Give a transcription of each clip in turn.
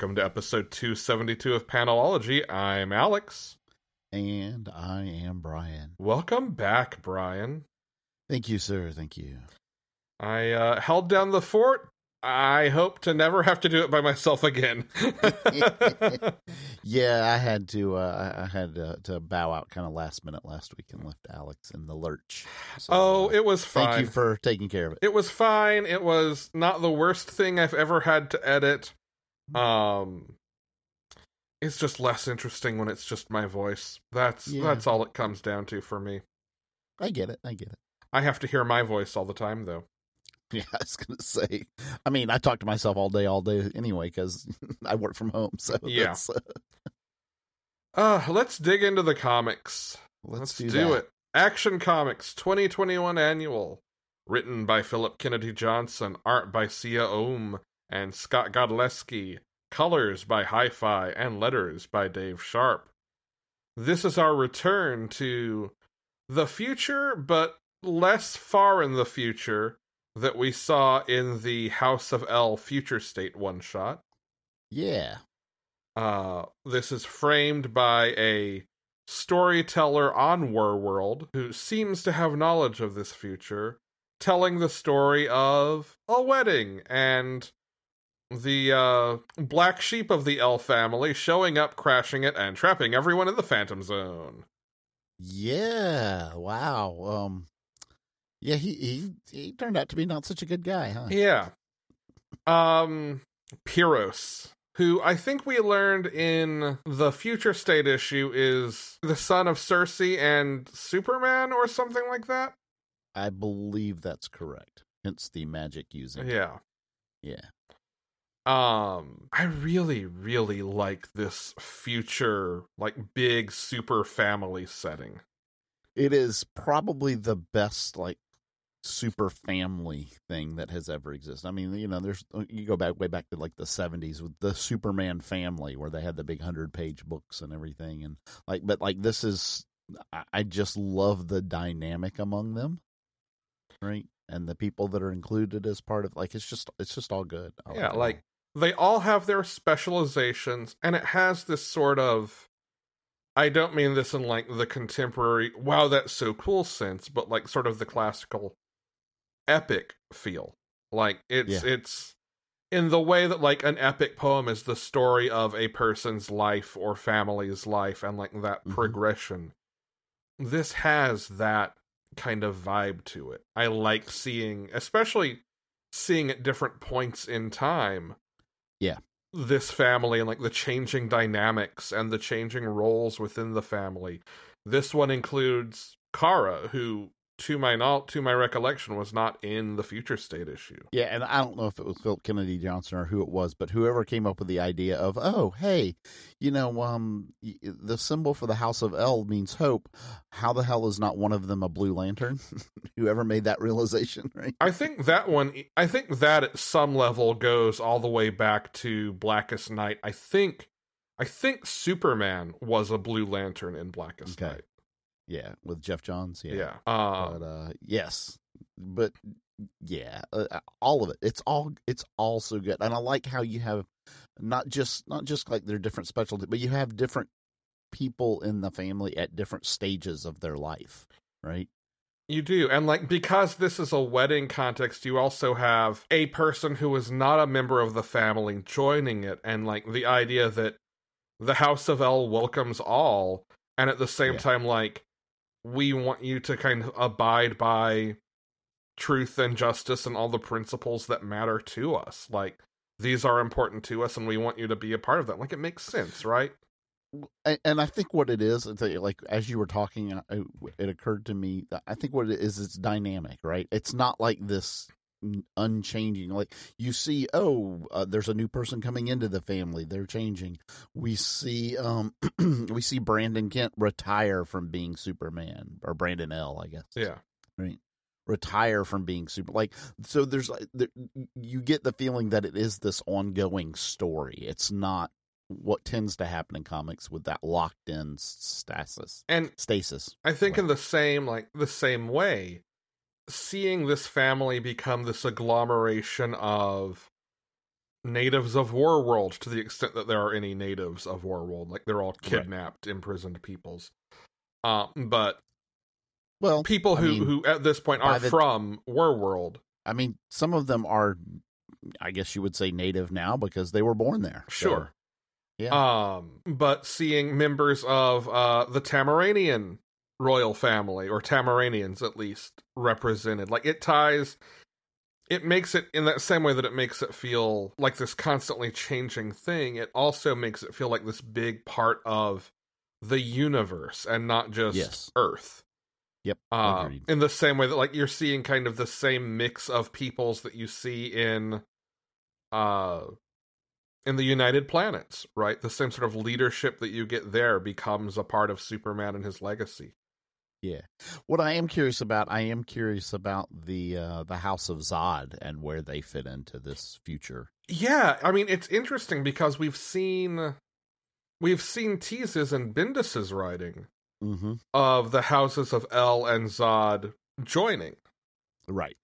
Welcome to episode 272 of Panelology. I'm Alex. And I am Brian. Welcome back, Brian. Thank you, sir. Thank you. I uh, held down the fort. I hope to never have to do it by myself again. yeah, I had to. Uh, I had to, to bow out kind of last minute last week and left Alex in the lurch. So, oh, uh, it was fine. Thank you for taking care of it. It was fine. It was not the worst thing I've ever had to edit. Um, it's just less interesting when it's just my voice. That's Yeah. that's all it comes down to for me. I get it. I get it. I have to hear my voice all the time, though. Yeah, I was gonna say. I mean, I talk to myself all day, all day anyway, because I work from home. So Yeah. uh, Uh, let's dig into the comics. let's, do, do, it. Action Comics 2021 Annual. Written by Philip Kennedy Johnson, art by Siya Oum and Scott Godlewski, colors by Hi-Fi, and letters by Dave Sharp. This is our return to the future, but less far in the future that we saw in the House of El Future State one shot. Yeah. Uh, this is framed by a storyteller on Warworld who seems to have knowledge of this future, telling the story of a wedding and the uh, black sheep of the El family showing up, crashing it, and trapping everyone in the Phantom Zone. Yeah. Wow. Um. Yeah, he he he turned out to be not such a good guy, huh? Yeah. Um, Pyros, who I think we learned in the Future State issue is the son of Circe and Superman or something like that. I believe that's correct. Hence the magic using. Yeah. Yeah. Um, I really, really like this future, like big super family setting. It is probably the best like super family thing that has ever existed. I mean, you know, there's you go back way back to like the 70s with the Superman family where they had the big 100-page books and everything and like but like this is I- just love the dynamic among them. Right? And the people that are included as part of like it's just it's just all good. I Yeah, it. like they all have their specializations, and it has this sort of. I don't mean this in like the contemporary, wow, that's so cool sense, but like sort of the classical epic feel. Like it's Yeah. it's in the way that like an epic poem is the story of a person's life or family's life and like that Mhm. progression. This has that kind of vibe to it. I like seeing especially seeing at different points in time. Yeah. This family and like the changing dynamics and the changing roles within the family. This one includes Kara, who to my not to my recollection was not in the future state issue. Yeah, and I don't know if it was Philip Kennedy Johnson or who it was, but whoever came up with the idea of, oh, hey, you know, um, the symbol for the House of El means hope. How the hell is not one of them a blue lantern? whoever made that realization, right? I think that one I think that at some level goes all the way back to Blackest Night. I think I think Superman was a blue lantern in Blackest Okay. Night. Yeah, with Geoff Johns. Yeah, Yeah. Um, but uh, yes, but yeah, uh, all of it. It's all it's all so good, and I like how you have not just not just like their different specialty, but you have different people in the family at different stages of their life, right? You do. And like because this is a wedding context, you also have a person who is not a member of the family joining it and like the idea that the House of El welcomes all and at the same Yeah. time like we want you to kind of abide by truth and justice and all the principles that matter to us. Like these are important to us and we want you to be a part of that. Like it makes sense, right? And, and I think what it is, like as you were talking, uh, it, occurred to me I think what it is, it's dynamic, right? It's not like this unchanging. Like you see, oh, uh, there's a new person coming into the family. They're changing. We see, um, we see Brandon Kent retire from being Superman or Brandon El. I guess. Yeah. Right. Retire from being super. Like so, there's like there, you get the feeling that it is this ongoing story. It's not what tends to happen in comics with that locked in stasis and stasis. I think in the same like the same way, seeing this family become this agglomeration of natives of Warworld to the extent that there are any natives of Warworld, like they're all kidnapped, right. imprisoned peoples. Um, but well, people who mean, who at this point are the, from Warworld. I mean, some of them are, I guess you would say, native now because they were born there. Sure. So, yeah. Um, but seeing members of uh the Tamaranian royal family or Tamaranians at least represented. Like it ties it makes it in that same way that it makes it feel like this constantly changing thing, it also makes it feel like this big part of the universe and not just yes. Earth. Yep. Uh, in the same way that like you're seeing kind of the same mix of peoples that you see in uh in the United Planets, right? The same sort of leadership that you get there becomes a part of Superman and his legacy. Yeah. What I am curious about, I am curious about the uh the House of Zod and where they fit into this future. Yeah, I mean it's interesting because we've seen we've seen teases in Bendis's writing mm-hmm. of the houses of El and Zod joining. Right.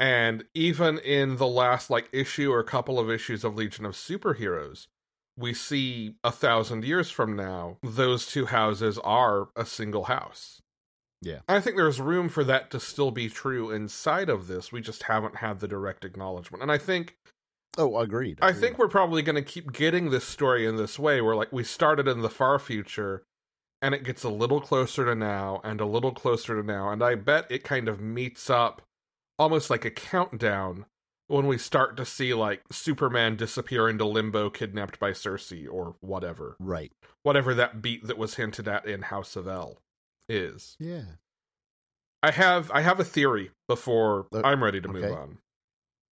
And even in the last like issue or couple of issues of Legion of Superheroes, we see a thousand years from now, those two houses are a single house. Yeah. I think there's room for that to still be true inside of this. We just haven't had the direct acknowledgement. And I think Oh, agreed. I think we're probably going to keep getting this story in this way where like we started in the far future and it gets a little closer to now and a little closer to now and I bet it kind of meets up almost like a countdown when we start to see like Superman disappear into limbo kidnapped by Circe or whatever. Right. Whatever that beat that was hinted at in House of El is. Yeah. I have I have a theory before uh, I'm ready to move okay. on.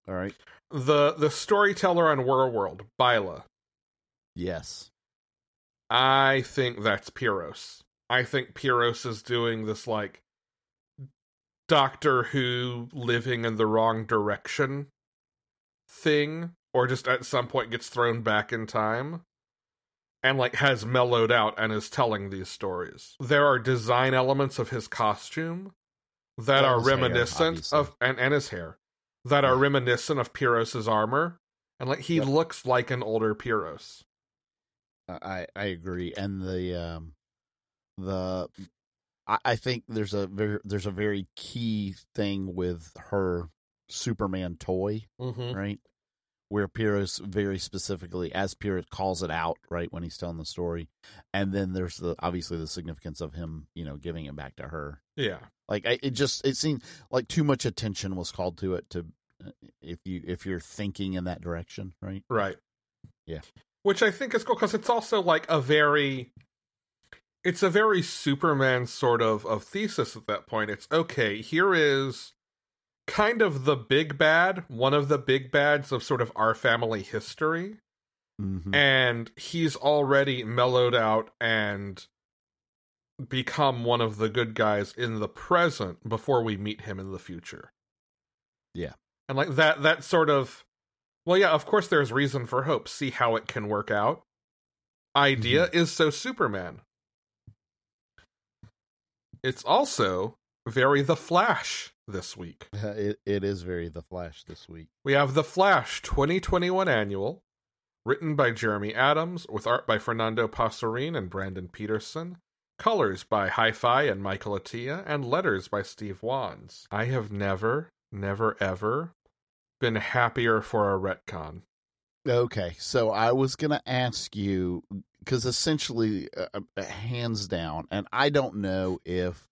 All right. The the storyteller on Warworld, Bila. Yes. I think that's Pyros. I think Pyros is doing this like Doctor Who living in the wrong direction thing, or just at some point gets thrown back in time and like has mellowed out and is telling these stories. There are design elements of his costume that are reminiscent hair, of and, and his hair that yeah. are reminiscent of Pyros's armor. And like he yep. looks like an older Pyros. I I agree. And the um the I, I think there's a very there's a very key thing with her Superman toy, mm-hmm. right? Where Pyros very specifically, as Pyros calls it out, right when he's telling the story, and then there's the obviously the significance of him, you know, giving it back to her. Yeah, like I, it just it seemed like too much attention was called to it to uh, if you if you're thinking in that direction, right? Right. Yeah. Which I think is cool because it's also like a very it's a very Superman sort of of thesis at that point. It's okay, here is kind of the big bad, one of the big bads of sort of our family history. Mm-hmm. And he's already mellowed out and become one of the good guys in the present before we meet him in the future. Yeah. And like that that sort of well yeah, of course there's reason for hope. See how it can work out. Idea mm-hmm. is so Superman. It's also very the Flash this week. it, it is very The Flash this week. We have The Flash 2021 Annual, written by Jeremy Adams, with art by Fernando Pasarin and Brandon Peterson, colors by Hi-Fi and Michael Atiyeh, and letters by Steve Wands. I have never, never, ever been happier for a retcon. Okay, so I was going to ask you because essentially, uh, uh, hands down, and I don't know if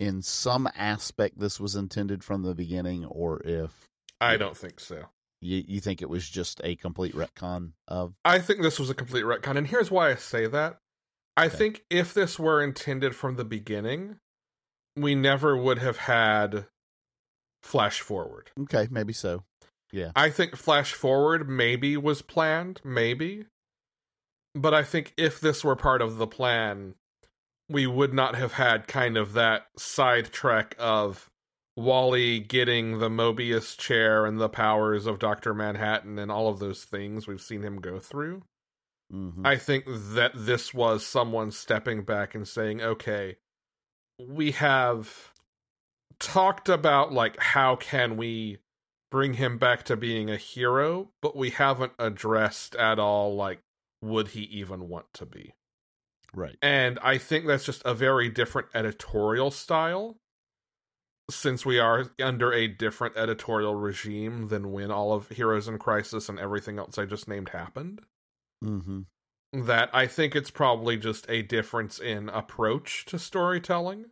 in some aspect this was intended from the beginning, or if I don't think so. You you think it was just a complete retcon of? I think this was a complete retcon, and here's why I say that. I Okay. think if this were intended from the beginning, we never would have had Flash Forward. Okay, maybe so. Yeah. I think Flash Forward maybe was planned, maybe. But I think if this were part of the plan, we would not have had kind of that sidetrack of Wally getting the Mobius chair and the powers of Dr. Manhattan and all of those things we've seen him go through. hmm I think that this was someone stepping back and saying, okay, we have talked about like how can we bring him back to being a hero, but we haven't addressed at all like would he even want to be? Right. And I think that's just a very different editorial style since we are under a different editorial regime than when all of Heroes in Crisis and everything else I just named happened hmm that I think it's probably just a difference in approach to storytelling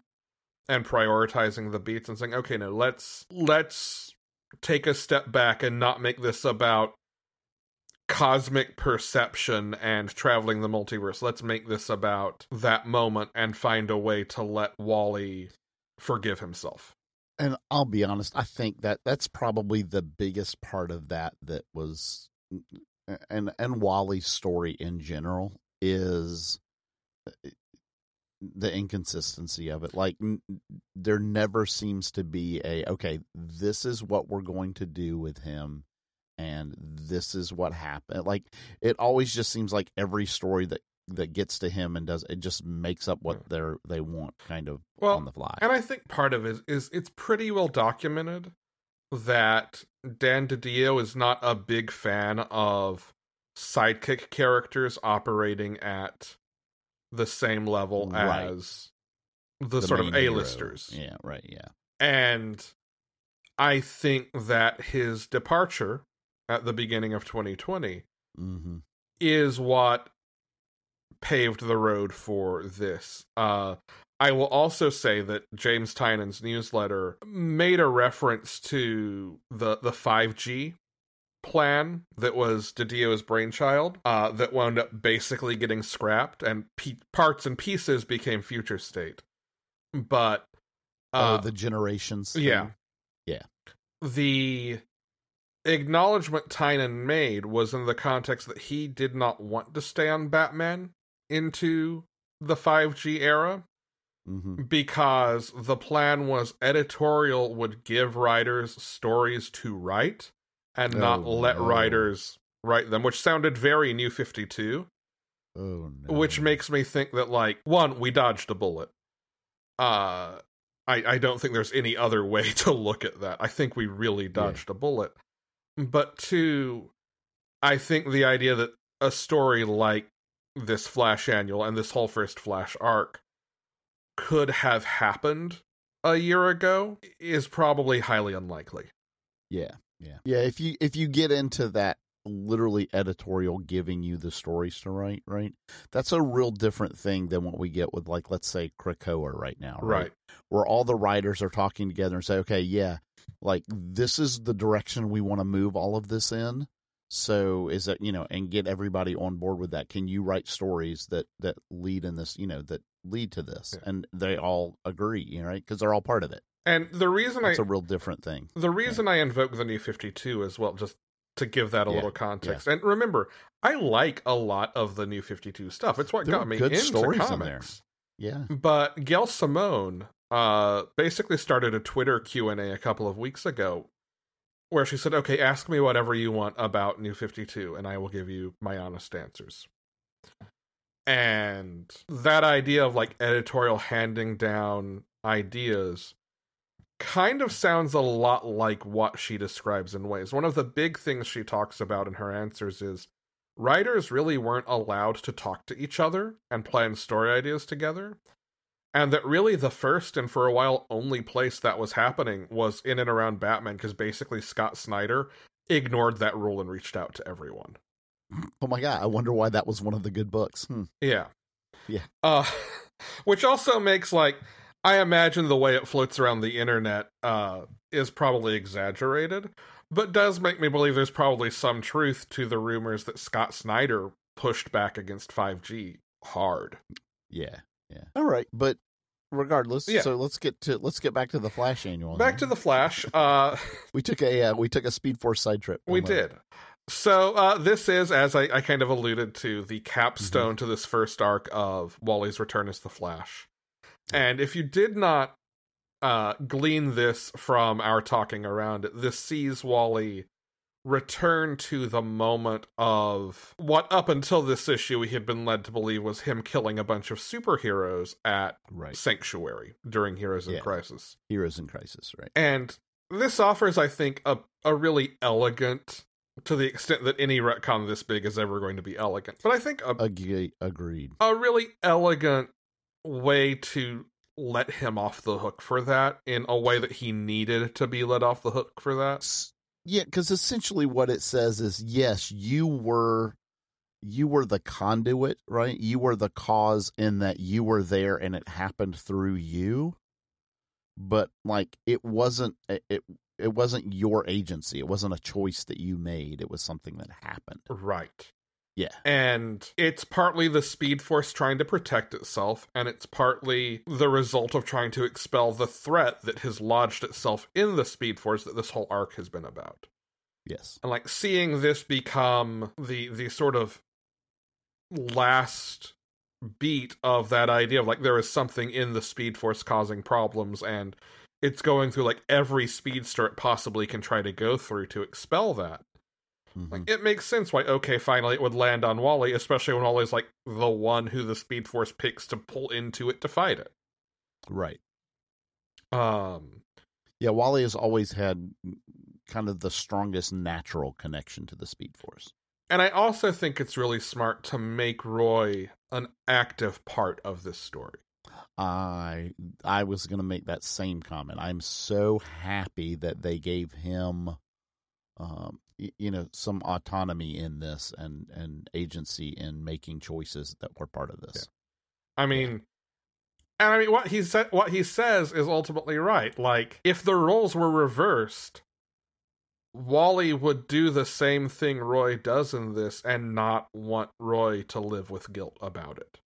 and prioritizing the beats and saying, okay, no, let's let's take a step back and not make this about cosmic perception and traveling the multiverse. Let's make this about that moment and find a way to let Wally forgive himself. And I'll be honest, I think that that's probably the biggest part of that that was and and Wally's story in general is uh, the inconsistency of it. Like there never seems to be a okay, this is what we're going to do with him and this is what happened. Like it always just seems like every story that that gets to him and does it just makes up what mm. they're they want kind of Well, on the fly. And I think part of it is it's pretty well documented that Dan DiDio is not a big fan of sidekick characters operating at the same level Right. as the, The sort of. A-listers. Yeah, right, yeah. And I think that his departure at the beginning of 2020 hmm is what paved the road for this. Uh, I will also say that James Tynion's newsletter made a reference to the the 5G plan that was Didio's brainchild uh, that wound up basically getting scrapped and pe- parts and pieces became future state. But uh, oh, the generations. thing? yeah. Yeah. The acknowledgement Tynion made was in the context that he did not want to stay on Batman into the 5G era hmm because the plan was editorial would give writers stories to write and not Oh, let no. writers write them, which sounded very New 52 Oh no. which makes me think that like one we dodged a bullet. Uh i i don't think there's any other way to look at that. I think we really dodged a bullet but two i think the idea that a story like this flash annual and this whole first flash arc could have happened a year ago is probably highly unlikely Yeah, yeah, yeah. If you if you get into that literally editorial giving you the stories to write, right? That's a real different thing than what we get with like let's say Krakoa right now, right? right Where all the writers are talking together and say, okay, yeah, like this is the direction we want to move all of this in. So is that you know, and get everybody on board with that. Can you write stories that that lead in this, you know, that lead to this, Yeah. and they all agree, you know, right? Because they're all part of it. and the reason i It's a real different thing. The reason I invoke the new 52 as well, just to give that a Yeah, little context. And remember, I like a lot of the new 52 stuff. It's what There got me good into stories in there. comics. Yeah. But Gail Simone uh, basically started a Twitter Q&A a couple of weeks ago where she said, okay, ask me whatever you want about New 52 and I will give you my honest answers. And that idea of like editorial handing down ideas kind of sounds a lot like what she describes in ways. One of the big things she talks about in her answers is writers really weren't allowed to talk to each other and plan story ideas together. And that really the first and for a while only place that was happening was in and around Batman because basically Scott Snyder ignored that rule and reached out to everyone. Oh my god! I wonder why that was one of the good books. Hmm. Yeah. Yeah. Uh which also makes like I imagine the way it floats around the internet uh is probably exaggerated, but does make me believe there's probably some truth to the rumors that Scott Snyder pushed back against 5G hard. Yeah, yeah. All right, but regardless, Yeah. so let's get to let's get back to the Flash annual. Back to the Flash. Uh, we took a uh, we took a Speed Force side trip. we Don't did. So uh, this is, as I, I kind of alluded to, the capstone to this first arc of Wally's return as the Flash. And if you did not uh, glean this from our talking around it, this sees Wally return to the moment of what up until this issue we had been led to believe was him killing a bunch of superheroes at Right, Sanctuary during Heroes in Yeah. Crisis. Heroes in Crisis. Right. And this offers, I think, a, a really elegant, to the extent that any retcon this big is ever going to be elegant, but I think a, Ag- agreed. a really elegant way to let him off the hook for that in a way that he needed to be let off the hook for that. Yeah, because essentially what it says is yes, you were you were the conduit, right? You were the cause in that you were there and it happened through you. But like it wasn't it, it wasn't your agency. It wasn't a choice that you made. It was something that happened. Right. Yeah. And it's partly the Speed Force trying to protect itself, and it's partly the result of trying to expel the threat that has lodged itself in the Speed Force that this whole arc has been about. Yes. And like seeing this become the the sort of last beat of that idea of like there is something in the Speed Force causing problems and it's going through like every speedster it possibly can try to go through to expel that. Mhm. Like it makes sense why okay, finally it would land on Wally, especially when Wally's like the one who the Speed Force picks to pull into it to fight it. Right. Um Yeah, Wally has always had kind of the strongest natural connection to the Speed Force. and I also think it's really smart to make Roy an active part of this story. I I was going to make that same comment. I'm so happy that they gave him um you know some autonomy in this and and agency in making choices that were part of this. I mean, and I mean what he said. What he says is ultimately right. Like if the roles were reversed, Wally would do the same thing Roy does in this, and not want Roy to live with guilt about it.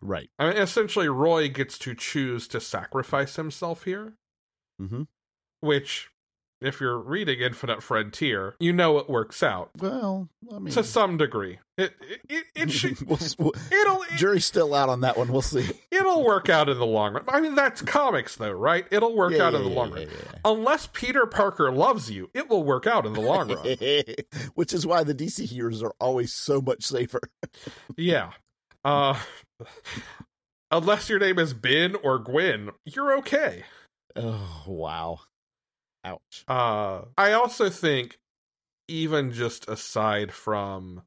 Right. I mean, essentially, Roy gets to choose to sacrifice himself here, Mhm. which. If you're reading Infinite Frontier, you know it works out Well, I mean to some degree. It it it, should we'll, we'll, it'll it, jury's still out on that one. We'll see. It'll work out in the long run. I mean, that's comics, though, right? It'll work Yeah, out in the long yeah, run. yeah, Unless Peter Parker loves you, it will work out in the long run. Which is why the DC heroes are always so much safer. yeah. Uh, unless your name is Ben or Gwen, you're okay. Oh wow. Ouch. Uh, I also think, even just aside from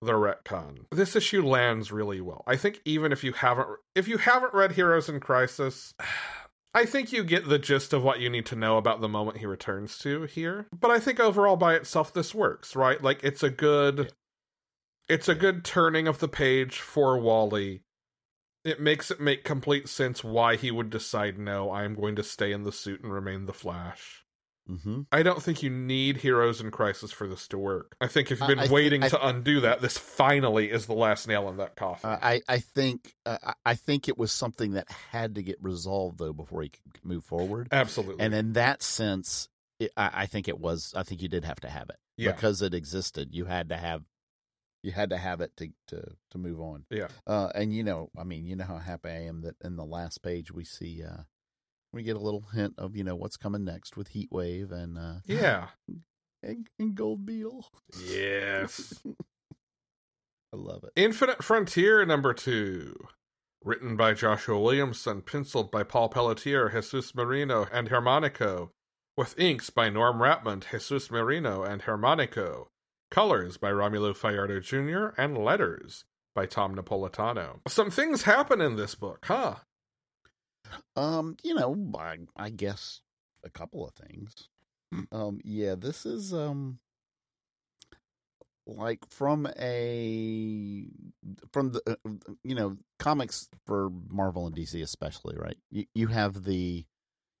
the retcon, this issue lands really well. I think even if you haven't, if you haven't read Heroes in Crisis, I think you get the gist of what you need to know about the moment he returns to here. But I think overall, by itself, this works, right? Like it's a good, it's a good turning of the page for Wally. It makes it make complete sense why he would decide, no, I am going to stay in the suit and remain the Flash. Mm-hmm. I don't think you need Heroes in Crisis for this to work. I think if you've been thi- waiting I- to undo that, this finally is the last nail in that coffin. Uh, I I think uh, I- I think it was something that had to get resolved though before he could move forward. Absolutely. And in that sense, it, I, I think it was. I think you did have to have it yeah. because it existed. You had to have, you had to have it to to to move on. Yeah. Uh, and you know, I mean, you know how happy I am that in the last page we see, uh, we get a little hint of you know what's coming next with Heat Wave and uh, Yeah. and, and Gold Beetle. Yes. I love it. Infinite Frontier number two. Written by Joshua Williamson, penciled by Paul Pelletier, Jesus Merino, and Hermanico, with inks by Norm Rapmund, Jesus Merino, and Hermanico. Colors by Romulo Fajardo Jr., and letters by Tom Napolitano. Some things happen in this book, huh? Um, you know, I, I guess a couple of things. Um, yeah, this is um like from a from the uh, you know comics for Marvel and DC especially, right? You you have the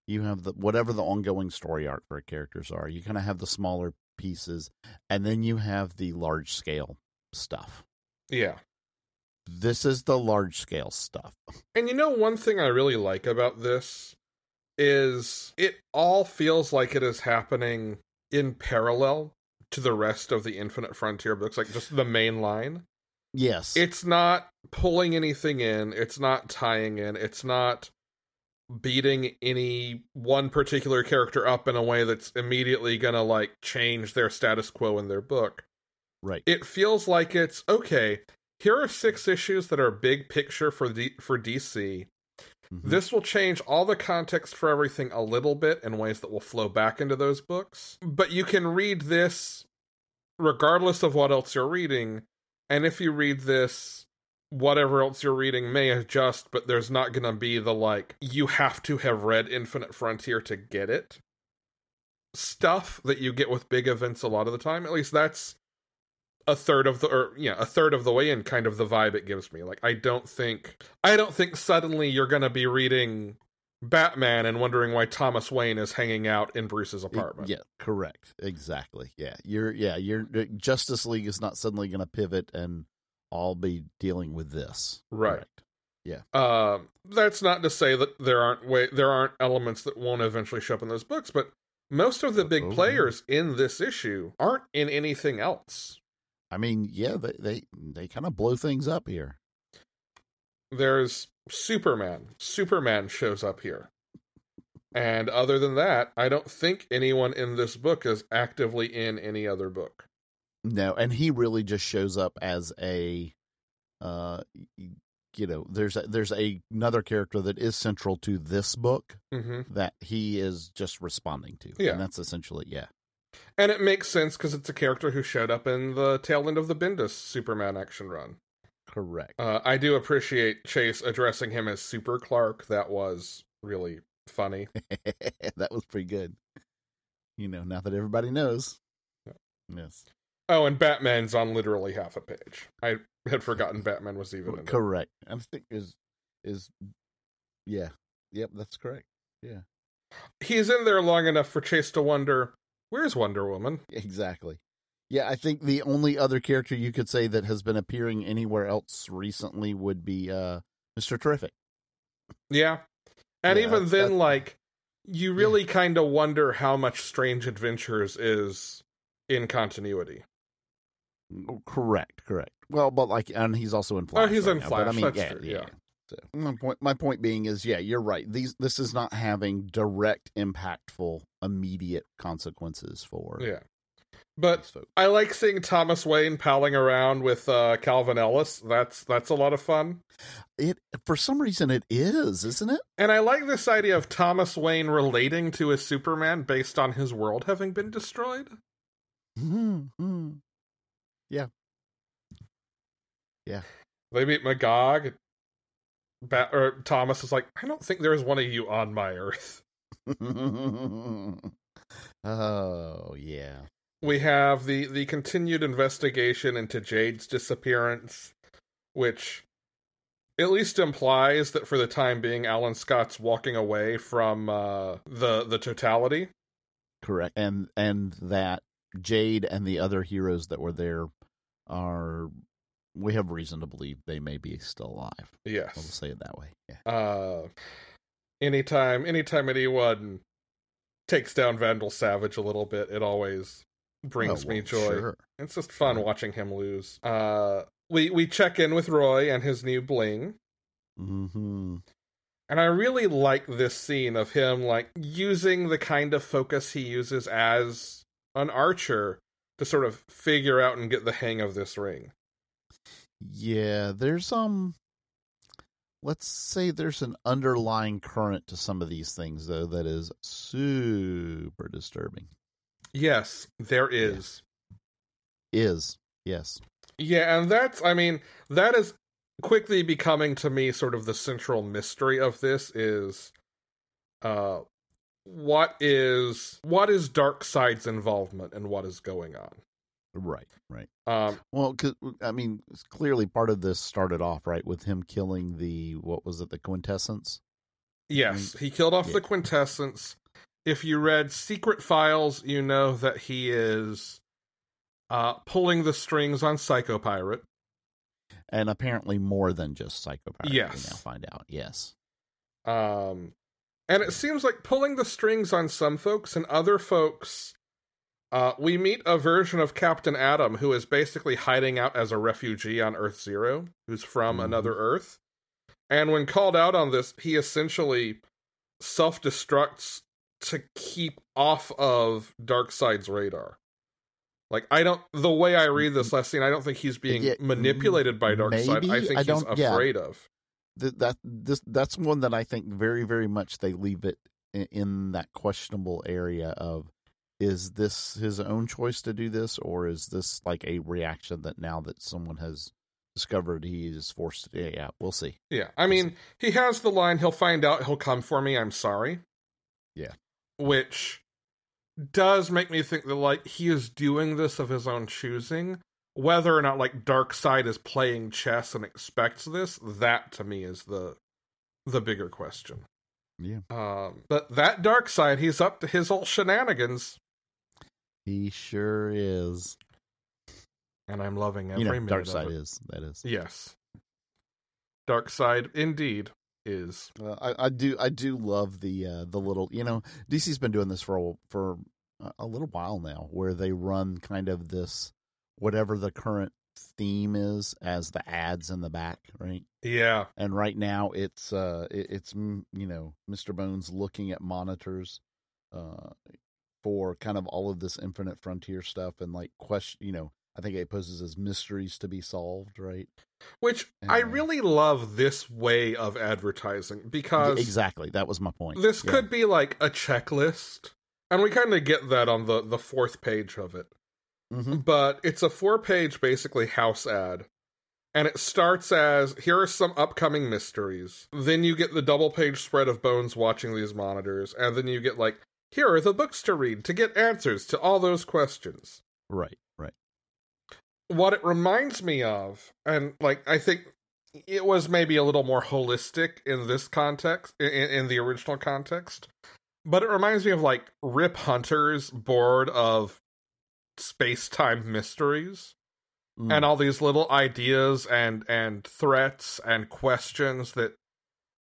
you have the whatever the ongoing story arc for characters are. You kind of have the smaller pieces, and then you have the large scale stuff. Yeah. This is the large scale stuff. And you know, one thing I really like about this is it all feels like it is happening in parallel to the rest of the Infinite Frontier books, like just the main line. Yes. It's not pulling anything in, it's not tying in, it's not beating any one particular character up in a way that's immediately going to like change their status quo in their book. right. It feels like it's okay. Here are six issues that are big picture for D- for DC. Mhm. This will change all the context for everything a little bit in ways that will flow back into those books. But you can read this regardless of what else you're reading. And if you read this, whatever else you're reading may adjust, but there's not going to be the like, you have to have read Infinite Frontier to get it stuff that you get with big events a lot of the time. At least that's a third of the or yeah a third of the way in kind of the vibe it gives me like i don't think i don't think suddenly you're gonna be reading batman and wondering why thomas wayne is hanging out in bruce's apartment Yeah, correct. Exactly. Yeah. You're yeah, you're uh, Justice League is not suddenly going to pivot and all be dealing with this. Right. Correct. um that's not to say that there aren't way there aren't elements that won't eventually show up in those books but most of the big Oh, yeah. players in this issue aren't in anything else I mean, yeah, they they, they kind of blow things up here. there's Superman. Superman shows up here. And other than that, I don't think anyone in this book is actively in any other book. No, and he really just shows up as a uh you know, there's a, there's a, another character that is central to this book hmm that he is just responding to. Yeah. And that's essentially yeah. And it makes sense because it's a character who showed up in the tail end of the Bendis Superman action run. Correct. Uh, I do appreciate Chase addressing him as Super Clark. That was really funny. that was pretty good. You know, now that everybody knows. Yeah. Yes. Oh, and Batman's on literally half a page. I had forgotten Batman was even in there. Correct. I think is is yeah. Yep, that's correct. Yeah. He's in there long enough for Chase to wonder, where's Wonder Woman? Exactly. Yeah, I think the only other character you could say that has been appearing anywhere else recently would be uh Mr. Terrific. Yeah. And Yeah, even then, like, you really kind of wonder how much Strange Adventures is in continuity. Oh, Correct, correct. Well, but like and he's also in Flash. Oh, he's right in now, Flash, I mean, that's yeah, true, yeah. yeah. So my point my point being is yeah, you're right. These this is not having direct impactful immediate consequences for Yeah. But. I like seeing Thomas Wayne palling around with uh, Calvin Ellis. That's that's a lot of fun. It for some reason it is, isn't it? And I like this idea of Thomas Wayne relating to a Superman based on his world having been destroyed. Mm-hmm. They meet Magog. Ba- or Thomas is like, I don't think there's one of you on my Earth. oh yeah. We have the the continued investigation into Jade's disappearance, which at least implies that for the time being, Alan Scott's walking away from uh, the the totality. Correct. And and that Jade and the other heroes that were there are we have reason to believe they may be still alive. Yes, we'll say it that way. Yeah. Uh, anytime anytime anyone takes down Vandal Savage a little bit, it always brings Oh, me joy. Sure. It's just fun watching him lose. Uh, we we check in with Roy and his new bling. hmm And I really like this scene of him like using the kind of focus he uses as an archer to sort of figure out and get the hang of this ring. Yeah, there's um let's say there's an underlying current to some of these things though that is super disturbing. Yes, there is. Is. Yes. Yeah, and that's I mean, that is quickly becoming to me sort of the central mystery of this is uh what is what is Darkseid's involvement and what is going on. Right, right. Um Well, 'cause, I mean, clearly part of this started off right with him killing the what was it, the quintessence? Yes, he killed off Yeah. the quintessence. If you read Secret Files, you know that he is uh, pulling the strings on Psycho Pirate. and apparently more than just psychopath. Yes. we now find out. Yes, Um, and it seems like pulling the strings on some folks and other folks. Uh, we meet a version of Captain Atom who is basically hiding out as a refugee on Earth Zero, who's from Mhm. another Earth. And when called out on this, he essentially self destructs to keep off of Darkseid's radar. Like I don't the way I read this last scene, I don't think he's being Yeah, manipulated by Darkseid. I think I he's don't- yeah. afraid of. Th- that this that's one that I think very very much they leave it in, in that questionable area of is this his own choice to do this or is this like a reaction that now that someone has discovered he is forced to yeah, yeah we'll see Yeah, I mean, he has the line, he'll find out, he'll come for me, I'm sorry. Yeah. Which does make me think that, like, he is doing this of his own choosing. Whether or not, like, Darkseid is playing chess and expects this, that to me is the the bigger question. yeah Um, but that Darkseid he's up to his old shenanigans, he sure is and I'm loving every you know minute dark of side it. is that is Yes. Darkseid indeed, is. Uh, I, I do I do love the uh, the little you know DC's been doing this for a, for a- a little while now where they run kind of this whatever the current theme is as the ads in the back right Yeah. and right now it's uh it, it's mm, you know Mr. Bones looking at monitors uh for kind of all of this infinite frontier stuff and like question you know I think it poses as mysteries to be solved right Which I really love this way of advertising because exactly that was my point this Yeah. could be like a checklist, and we kind of get that on the the fourth page of it. Mhm. But it's a four page basically house ad, and it starts as here are some upcoming mysteries. Then you get the double page spread of Bones watching these monitors, and then you get like here are the books to read to get answers to all those questions. right right what it reminds me of, and like I think it was maybe a little more holistic in this context, in, in the original context, but it reminds me of like Rip Hunter's board of space time mysteries Mm. and all these little ideas and and threats and questions that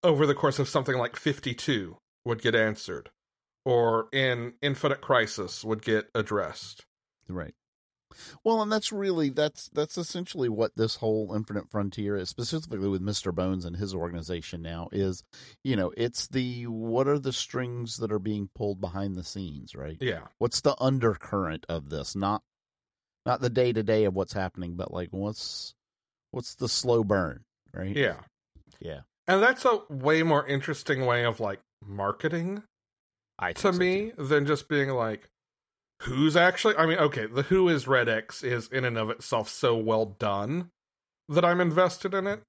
over the course of something like 52 would get answered or in infinite crisis would get addressed Right. Well, and that's really that's that's essentially what this whole Infinite Frontier is, specifically with Mister Bones and his organization now is, you know, it's the what are the strings that are being pulled behind the scenes, right? yeah What's the undercurrent of this? Not not the day to day of what's happening, but like what's what's the slow burn, right? yeah Yeah. And that's a way more interesting way of like marketing I to think so, me too. than just being like, who's actually. I mean, okay, the Who is Red X is in and of itself so well done that I'm invested in it.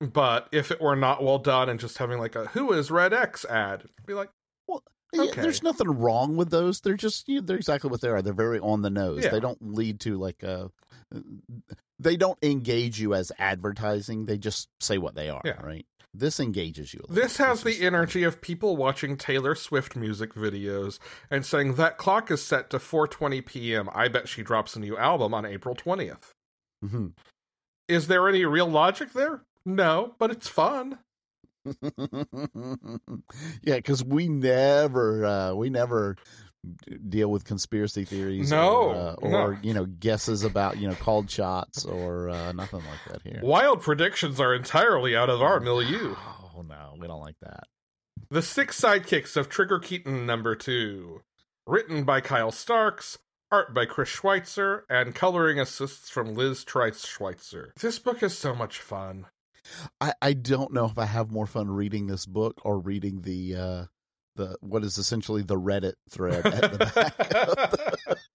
But if it were not well done and just having like a Who is Red X ad, it'd be like, well, Okay. there's nothing wrong with those. They're just you know, they're exactly what they are. They're very on the nose. Yeah. They don't lead to like a. They don't engage you as advertising. They just say what they are. Yeah. Right. This engages you. a little. this has the is- energy of people watching Taylor Swift music videos and saying that clock is set to 4:20 p.m. I bet she drops a new album on April 20th. Mhm. Is there any real logic there? No, but it's fun. yeah, because we never uh, we never deal with conspiracy theories. No, or, uh, or no. you know guesses about you know called shots or uh, nothing like that here. Wild predictions are entirely out of our milieu. Oh no, we don't like that. The Six Sidekicks of Trigger Keaton number two. Written by Kyle Starks, art by Chris Schweitzer, and coloring assists from Liz Trice Schweitzer. This book is so much fun. I, I don't know if I have more fun reading this book or reading the uh the what is essentially the Reddit thread at the back.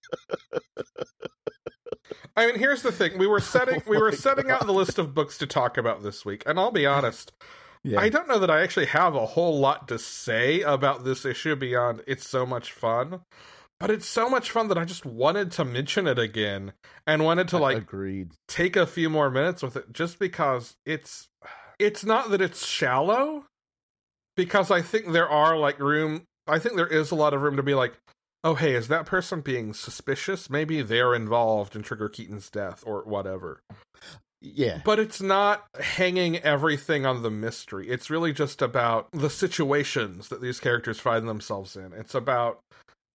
I mean, here's the thing: we were oh setting we Oh were setting out the list of books to talk about this week, and I'll be honest, yeah. I don't know that I actually have a whole lot to say about this issue beyond it's so much fun. But it's so much fun that I just wanted to mention it again and wanted to like agreed. take a few more minutes with it just because it's it's not that it's shallow because I think there are like room I think there is a lot of room to be like oh hey is that person being suspicious maybe they're involved in Trigger Keaton's death or whatever Yeah. But it's not hanging everything on the mystery. It's really just about the situations that these characters find themselves in. It's about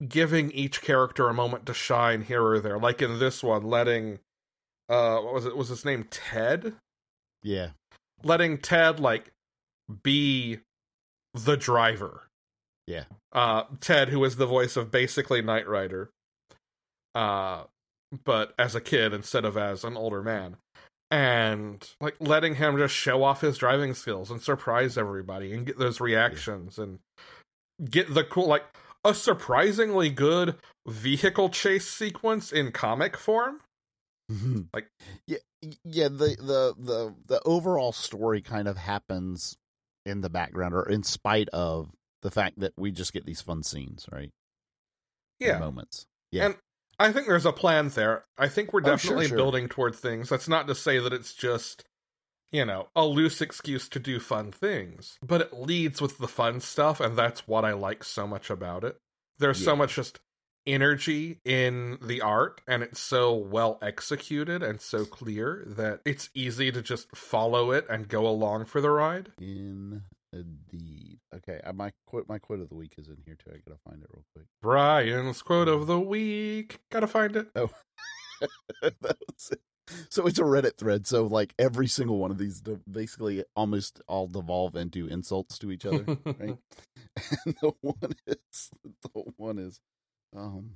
giving each character a moment to shine here or there. Like in this one, letting uh what was it was his name Ted? Yeah. Letting Ted like be the driver. Yeah. Uh Ted who is the voice of basically Knight Rider. Uh but as a kid instead of as an older man and like letting him just show off his driving skills and surprise everybody and get those reactions and get the cool like a surprisingly good vehicle chase sequence in comic form like yeah yeah the the the the overall story kind of happens in the background or in spite of the fact that we just get these fun scenes right yeah moments yeah and I think there's a plan there. I think we're Oh, sure, definitely sure. building toward things. That's not to say that it's just, you know, a loose excuse to do fun things, but it leads with the fun stuff, and that's what I like so much about it. There's so much just energy in the art, and it's so well executed and so clear that it's easy to just follow it and go along for the ride. In indeed okay I, my quote my quote of the week is in here too i gotta find it real quick Brian's quote of um, the week. Gotta find it. Oh, that was it. So it's a Reddit thread. So like every single one of these basically almost all devolve into insults to each other, right? and the one is the one is, um,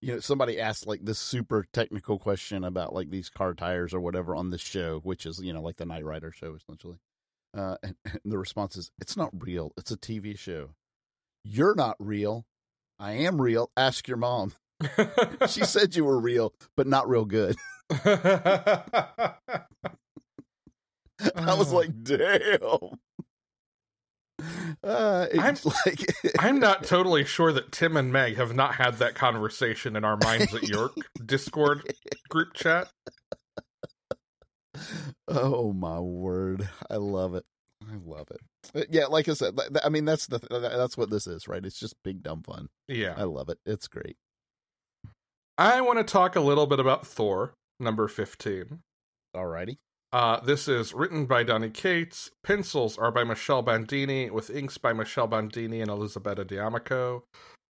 you know, somebody asked like this super technical question about like these car tires or whatever on this show, which is you know like the Knight Rider show essentially. Uh, and, and the response is, "It's not real. It's a TV show. You're not real. I am real. Ask your mom." she said you were real, but not real good. I was Oh. like, damn. Uh, it's like I'm not totally sure that Tim and Meg have not had that conversation in our minds at York Discord group chat. oh my word, I love it. I love it. Uh, Yeah, like I said, I mean that's the that's what this is, right? It's just big dumb fun. Yeah. I love it. It's great. I want to talk a little bit about Thor, number 15. Alrighty. Uh, this is written by Donny Cates. Pencils are by Michelle Bandini, with inks by Michelle Bandini and Elisabetta D'Amico.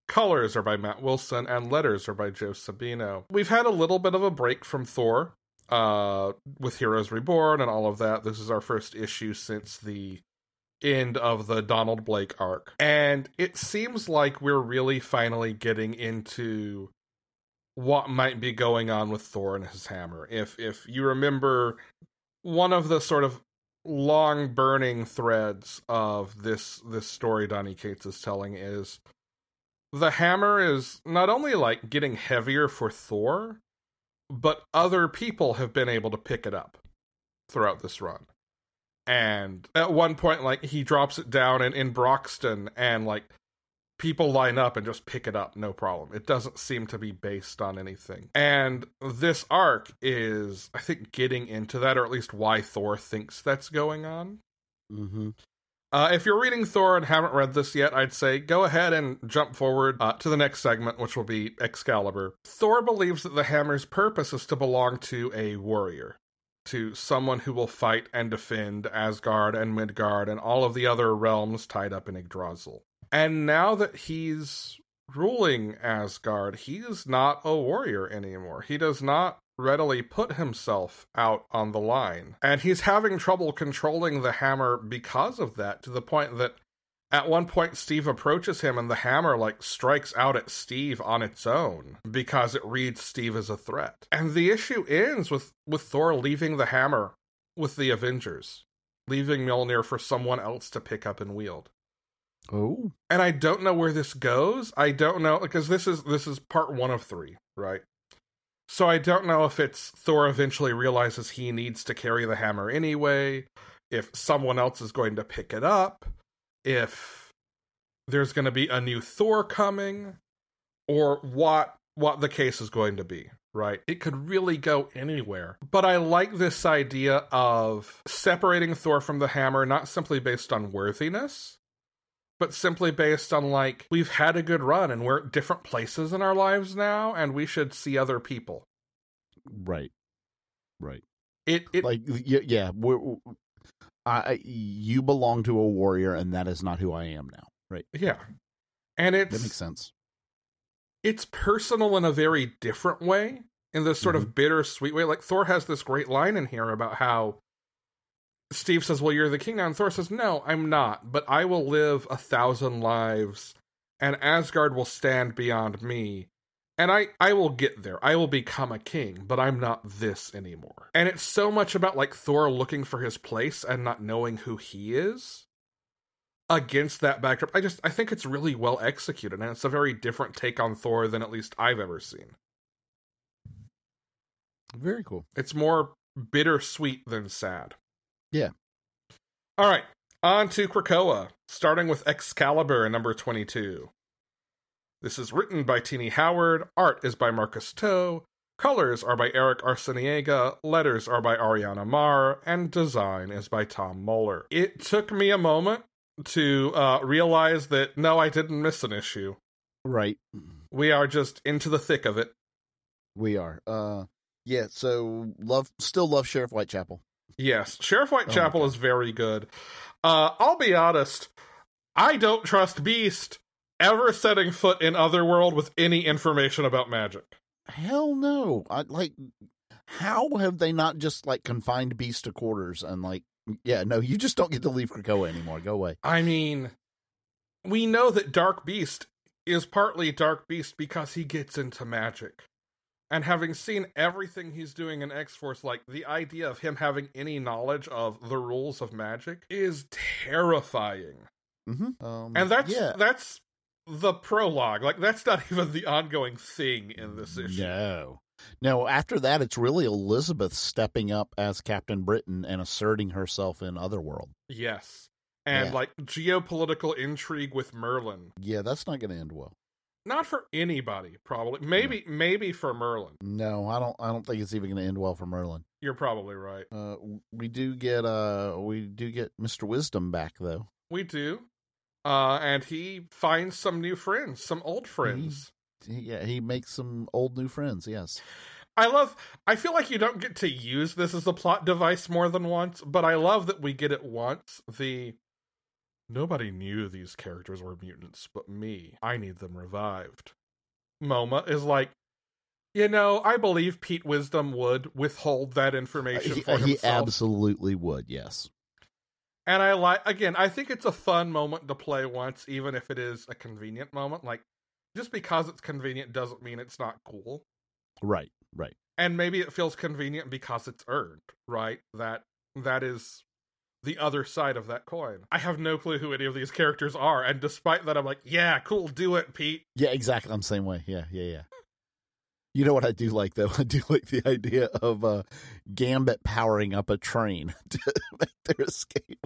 Colors are by Matt Wilson, and letters are by Joe Sabino. We've had a little bit of a break from Thor, uh, with Heroes Reborn and all of that. This is our first issue since the end of the Donald Blake arc. And it seems like we're really finally getting into what might be going on with Thor and his hammer. If if you remember one of the sort of long burning threads of this this story Donny Cates is telling is the hammer is not only like getting heavier for Thor, but other people have been able to pick it up throughout this run. And at one point, like he drops it down in, in Broxton, and like people line up and just pick it up, no problem. It doesn't seem to be based on anything. And this arc is, I think, getting into that, or at least why Thor thinks that's going on. Mm-hmm. Uh, if you're reading Thor and haven't read this yet, I'd say go ahead and jump forward uh, to the next segment, which will be Excalibur. Thor believes that the hammer's purpose is to belong to a warrior, to someone who will fight and defend Asgard and Midgard and all of the other realms tied up in Yggdrasil. And now that he's ruling Asgard, he's not a warrior anymore. He does not readily put himself out on the line. And he's having trouble controlling the hammer because of that, to the point that at one point Steve approaches him and the hammer like strikes out at Steve on its own because it reads Steve as a threat. And the issue ends with with Thor leaving the hammer with the Avengers, leaving Mjolnir for someone else to pick up and wield Oh. and I don't know where this goes. I don't know because this is this is part one of three, right? So I don't know if it's Thor eventually realizes he needs to carry the hammer anyway, if someone else is going to pick it up, if there's going to be a new Thor coming, or what what the case is going to be, right? It could really go anywhere. But I like this idea of separating Thor from the hammer not simply based on worthiness, but simply based on like we've had a good run and we're at different places in our lives now and we should see other people Right. Right. It it like y- yeah, we're, I you belong to a warrior, and that is not who I am now. Right? yeah. And it's That makes sense. it's personal in a very different way, in this sort of mm-hmm. bittersweet way. Like Thor has this great line in here about how Steve says, Well, you're the king now. And Thor says, No, I'm not, but I will live a thousand lives, and Asgard will stand beyond me. And I, I will get there. I will become a king, but I'm not this anymore. And it's so much about like Thor looking for his place and not knowing who he is against that backdrop. I just I think it's really well executed, and it's a very different take on Thor than at least I've ever seen. Very cool. It's more bittersweet than sad. Yeah. All right, on to Krakoa, starting with Excalibur number 22. This is written by Tini Howard, art is by Marcus To, colors are by Eric Arciniega, letters are by Ariana Maher, and design is by Tom Muller. It took me a moment to uh, realize that no, I didn't miss an issue. Right. We are just into the thick of it. We are. Uh yeah, so love still love Sheriff Whitechapel. Yes, Sheriff Oh Whitechapel God. is very good. Uh, I'll be honest, I don't trust Beast ever setting foot in Otherworld with any information about magic. Hell no. I like how have they not just like confined Beast to quarters and like yeah, no, you just don't get to leave Krakoa anymore. Go away. I mean, we know that Dark Beast is partly Dark Beast because he gets into magic. And having seen everything he's doing in X Force, like the idea of him having any knowledge of the rules of magic is terrifying. Mm-hmm. Um, and that's yeah. that's the prologue like that's not even the ongoing thing in this issue No. No, after that it's really Elizabeth stepping up as Captain Britain and asserting herself in Otherworld. yes and Yeah. like geopolitical intrigue with merlin Yeah, that's not going to end well. Not for anybody probably maybe maybe for merlin No, I don't I don't think it's even going to end well for Merlin. you're probably right Uh we do get uh we do get Mr. Wisdom back though. we do uh and he finds some new friends some old friends He- Yeah, he makes some old new friends, yes. I love I feel like you don't get to use this as a plot device more than once, but I love that we get it once. The nobody knew these characters were mutants but me. I need them revived. Moma is like you know, I believe Pete Wisdom would withhold that information He, for himself. he absolutely would, yes. and I like again, I think it's a fun moment to play once, even if it is a convenient moment. Like just because it's convenient doesn't mean it's not cool. Right, right. and maybe it feels convenient because it's earned right that that is the other side of that coin i have no clue who any of these characters are and despite that i'm like yeah cool do it pete Yeah, exactly. I'm the same way. Yeah, yeah, yeah. You know what I do like though? I do like the idea of uh Gambit powering up a train to make their escape.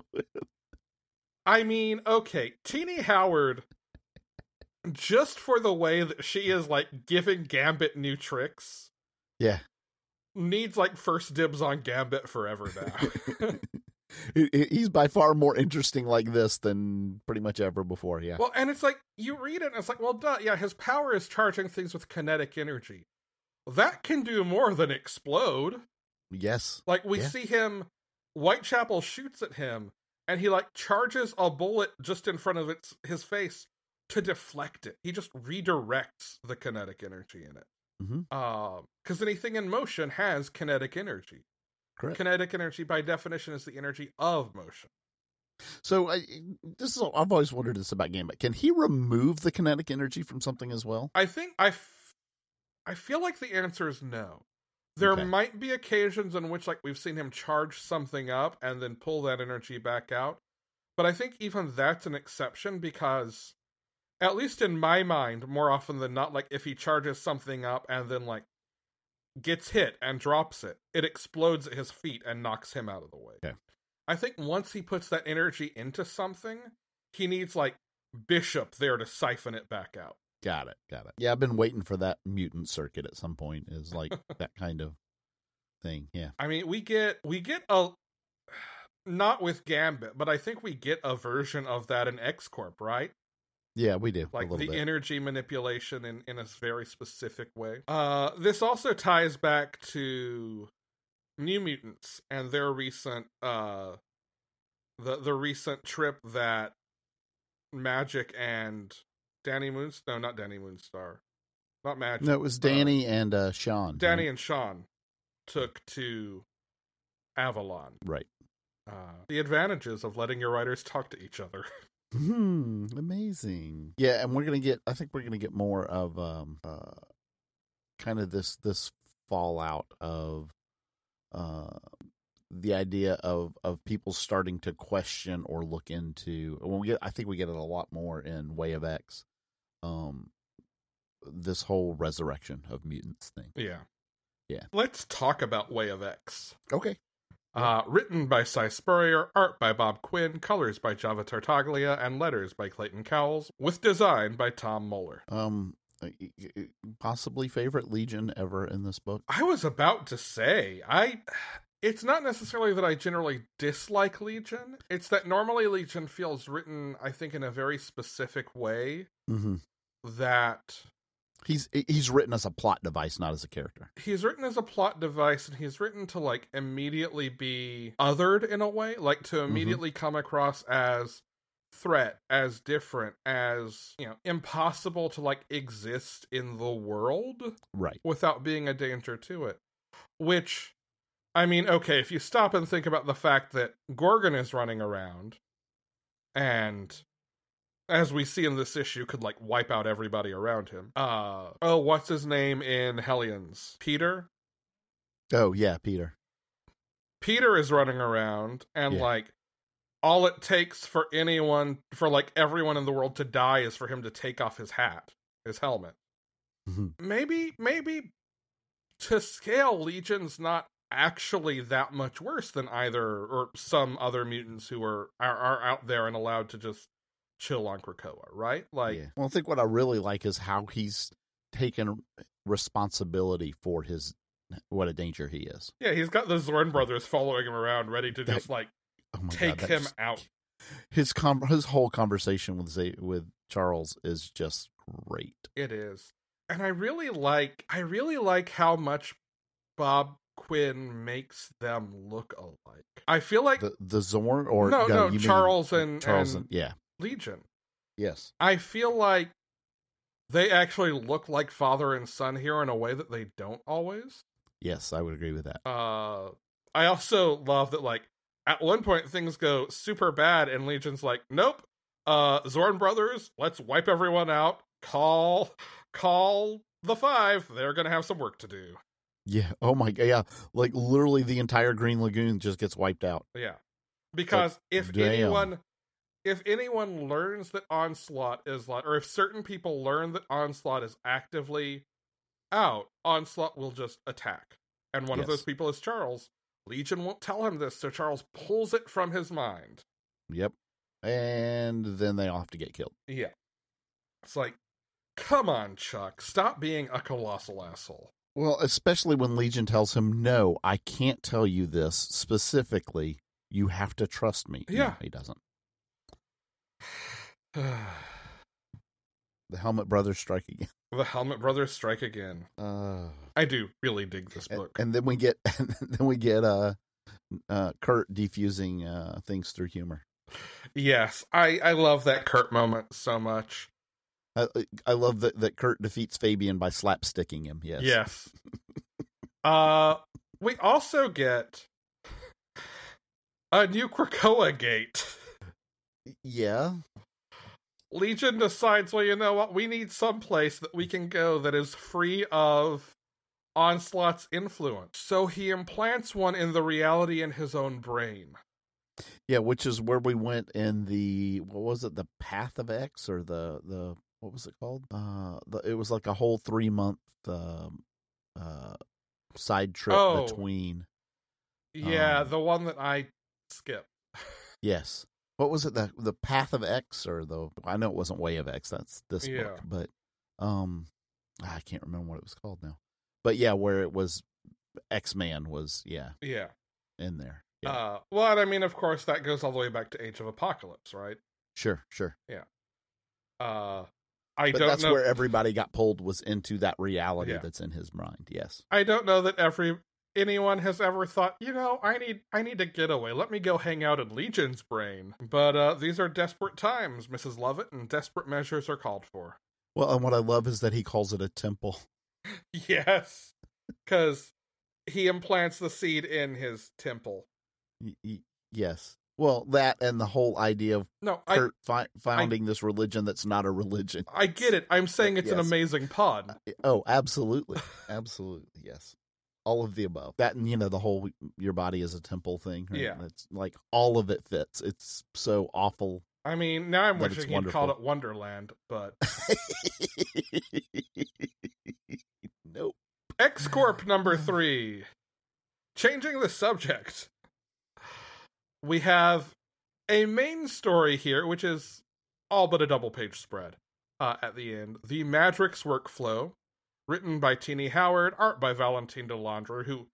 i mean okay tini howard just for the way that she is like giving gambit new tricks Yeah. needs like first dibs on gambit forever now He's by far more interesting like this than pretty much ever before. Yeah. Well, and it's like you read it, and it's like, well, duh, yeah, his power is charging things with kinetic energy. That can do more than explode. yes. Like we Yeah. see him, Whitechapel shoots at him, and he like charges a bullet just in front of its his face to deflect it. He just redirects the kinetic energy in it. Mhm. Um, because anything in motion has kinetic energy. Correct. Kinetic energy, by definition, is the energy of motion. So I, this is I've always wondered this about Gambit. Can he remove the kinetic energy from something as well? I think I, f- I feel like the answer is no. There Okay. might be occasions in which, like, we've seen him charge something up and then pull that energy back out, but I think even that's an exception because, at least in my mind, more often than not, like if he charges something up and then like gets hit and drops it, it explodes at his feet and knocks him out of the way. Okay. I think once he puts that energy into something, he needs like Bishop there to siphon it back out. Got it. Got it. Yeah, I've been waiting for that mutant circuit at some point. Is like that kind of thing. Yeah. I mean, we get we get a not with Gambit, but I think we get a version of that in X Corp, right? Yeah, we do. Like a the bit. energy manipulation in in a very specific way. Uh, this also ties back to New Mutants and their recent uh the the recent trip that Magik and Dani Moonstar no not Dani Moonstar. Not Magik. No, it was Danny and uh, Sean. Danny and Sean took to Avalon. Right. Uh, the advantages of letting your writers talk to each other. Hmm, amazing. Yeah, and we're gonna get. I think we're gonna get more of um, uh, kind of this this fallout of uh, the idea of of people starting to question or look into. When we get, I think we get it a lot more in Way of X. Um, this whole resurrection of mutants thing. Yeah. Yeah. Let's talk about Way of X. Okay. Uh, written by Si Spurrier, art by Bob Quinn, colors by Java Tartaglia, and letters by Clayton Cowles, with design by Tom Muller. Um, possibly favorite Legion ever in this book. I was about to say, I. It's not necessarily that I generally dislike Legion. It's that normally Legion feels written, I think, in a very specific way Mm-hmm. that He's he's written as a plot device, not as a character. he's written as a plot device and he's written to like immediately be othered in a way like to mm-hmm. immediately come across as threat as different as you know impossible to like exist in the world Right. without being a danger to it which i mean okay if you stop and think about the fact that gorgon is running around and as we see in this issue could like wipe out everybody around him uh oh what's his name in hellions peter Oh yeah, Peter. peter is running around and Yeah. like all it takes for anyone for like everyone in the world to die is for him to take off his hat his helmet Mhm. maybe maybe to scale legion's not actually that much worse than either or some other mutants who are are, are out there and allowed to just chill on krakoa right like yeah. Well, I think what I really like is how he's taken responsibility for his what a danger he is. yeah he's got the zorn brothers following him around ready to That- just like Oh my take God, him that's- out His com- his whole conversation with Z- with Charles is just great. It is. And I really like I really like how much Bob Quinn makes them look alike. I feel like The the Zorn or no, no, you mean Charles and, Charles and and yeah Legion. yes I feel like they actually look like father and son here in a way that they don't always. yes I would agree with that. Uh I also love that like at one point things go super bad and Legion's like, nope. Uh Zorn brothers, let's wipe everyone out. Call call the five. They're gonna have some work to do. Yeah. Oh my god. Yeah. Like literally the entire Green Lagoon just gets wiped out. Yeah. Because if damn. anyone if anyone learns that onslaught is like or if certain people learn that onslaught is actively out, onslaught will just attack. And one of those people is Charles. Legion won't tell him this, so Charles pulls it from his mind. Yep. And then they all have to get killed. Yeah. It's like, come on, Chuck, stop being a colossal asshole. Well, especially when Legion tells him, "No, I can't tell you this specifically. You have to trust me." No, Yeah. he doesn't. The Helmet Brothers strike again. the Helmet Brothers strike again. Uh, I do really dig this book. and then we get, then we get uh, uh, Kurt defusing uh, things through humor. yes, I I love that Kurt moment so much. I, I love that that Kurt defeats Fabian by slapsticking him. Yes. Yes. uh we also get a new Krakoa gate. Yeah. Legion decides, well, you know what? We need some place that we can go that is free of Onslaught's influence. So he implants one in the reality in his own brain. Yeah, which is where we went in the what was it, the Path of X or the the what was it called? Uh, the, it was like a whole three month uh, uh side trip Oh. between. Yeah, Um, the one that I skipped. Yes, what was it? The the Path of X or the I know it wasn't Way of X. That's this Yeah. book, but um, I can't remember what it was called now. But yeah, where it was X Man was yeah Yeah. in there. Yeah, Uh, well, I mean, of course, that goes all the way back to Age of Apocalypse, right? sure, sure. Yeah. Uh, I But don't that's know. where everybody got pulled was into that reality Yeah. that's in his mind. Yes. I don't know that every anyone has ever thought, you know, I need I need a getaway. Let me go hang out in Legion's brain. But uh, these are desperate times, Mrs. Lovett, and desperate measures are called for. Well, and what I love is that he calls it a temple. Yes, because he implants the seed in his temple. Y- y- yes. Well, that and the whole idea of No, I fi- founding this religion that's not a religion. I get it. I'm saying it's an amazing pod. Oh, absolutely, absolutely, yes. All of the above. That and you know the whole your body is a temple thing. Right? Yeah. it's like all of it fits. It's so awful. I mean, now I'm wishing he'd called it Wonderland, but nope. X Corp number three. Changing the subject. We have a main story here, which is all but a double page spread uh, at the end. The Madrox workflow, written by Tini Howard, art by Valentine De Landro, who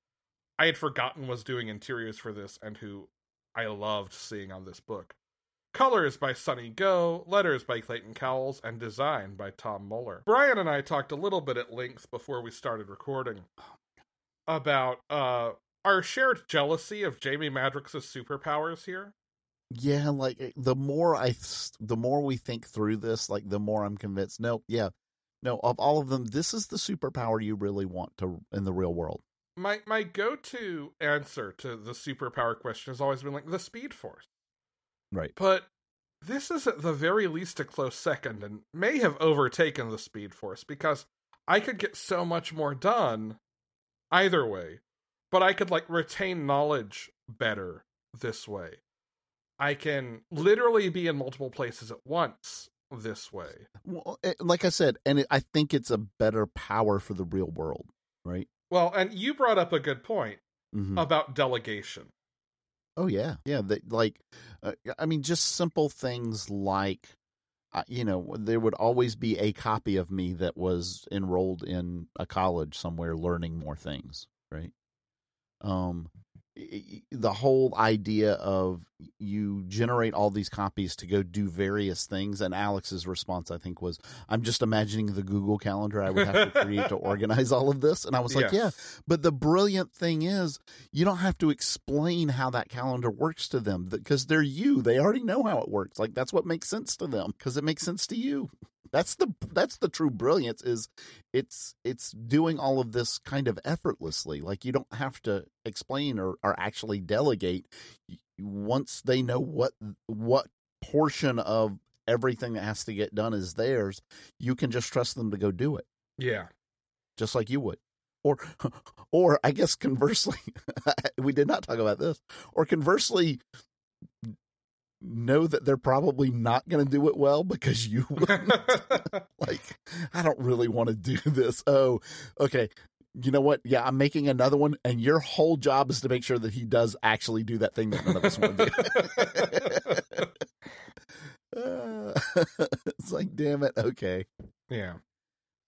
I had forgotten was doing interiors for this and who I loved seeing on this book. Colors by Sunny Gho, letters by Clayton Cowles, and design by Tom Muller. Brian and I talked a little bit at length before we started recording about uh our shared jealousy of Jamie Madrox's superpowers here. Yeah, like eh, the more I, th- the more we think through this, like the more I'm convinced. No, yeah, no. Of all of them, this is the superpower you really want to in the real world. My my go-to answer to the superpower question has always been like the Speed Force. Right. But this is at the very least a close second and may have overtaken the Speed Force because I could get so much more done either way. But I could like retain knowledge better this way. I can literally be in multiple places at once this way. Well, eh, like I said, and it, I think it's a better power for the real world. Right. Well, and you brought up a good point hmm about delegation. Oh yeah, yeah. They, like, uh, I mean, just simple things like, uh, you know, there would always be a copy of me that was enrolled in a college somewhere, learning more things. Right. Um, the whole idea of you generate all these copies to go do various things, and Alex's response, I think, was, "I'm just imagining the Google Calendar I would have to create to organize all of this," and I was like, "Yeah." But the brilliant thing is, you don't have to explain how that calendar works to them because they're you. They already know how it works. Like that's what makes sense to them because it makes sense to you. That's the that's the true brilliance is it's it's doing all of this kind of effortlessly. Like you don't have to explain or, or actually delegate. Once they know what what portion of everything that has to get done is theirs, you can just trust them to go do it Yeah. just like you would. Or, or I guess conversely, we did not talk about this. Or conversely, know that they're probably not going to do it well because you wouldn't. like, I don't really want to do this. Oh, okay. You know what? Yeah, I'm making another one, and your whole job is to make sure that he does actually do that thing that none of us want to do. Uh, it's like, damn it. Okay. yeah.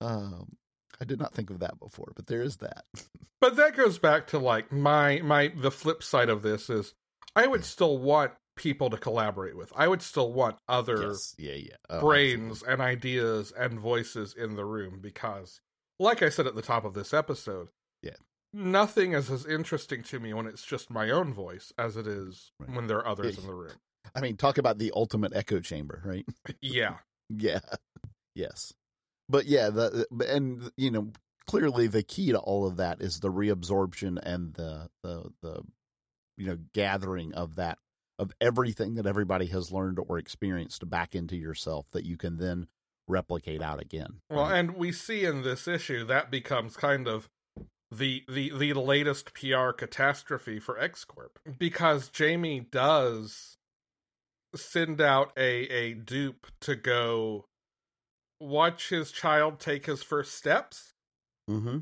Um, I did not think of that before, but there is that. But that goes back to like my my the flip side of this is I would still want people to collaborate with. I would still want other Yes. Yeah, yeah. Oh, brains and ideas and voices in the room because like I said at the top of this episode, Yeah. Nothing is as interesting to me when it's just my own voice as it is Right. when there are others in the room. I mean, talk about the ultimate echo chamber, right? Yeah. Yeah. Yes. But yeah, the- and you know, clearly the key to all of that is the reabsorption and the the the you know, gathering of that of everything that everybody has learned or experienced back into yourself that you can then replicate out again. Well, right? and we see in this issue that becomes kind of the the the latest PR catastrophe for X Corp because Jamie does send out a a dupe to go watch his child take his first steps Mm-hmm.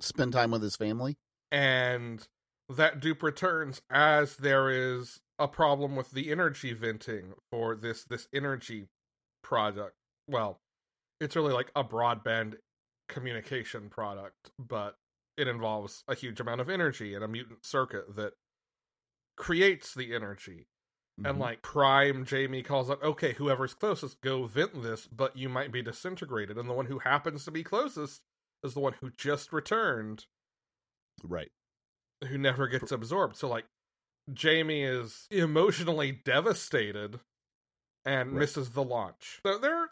spend time with his family. and that dupe returns as there is a problem with the energy venting for this this energy product well it's really like a broadband communication product but it involves a huge amount of energy and a mutant circuit that creates the energy and Mhm. like prime jamie calls out okay whoever's closest go vent this but you might be disintegrated and the one who happens to be closest is the one who just returned right. who never gets absorbed. So like Jamie is emotionally devastated and Right. misses the launch. So there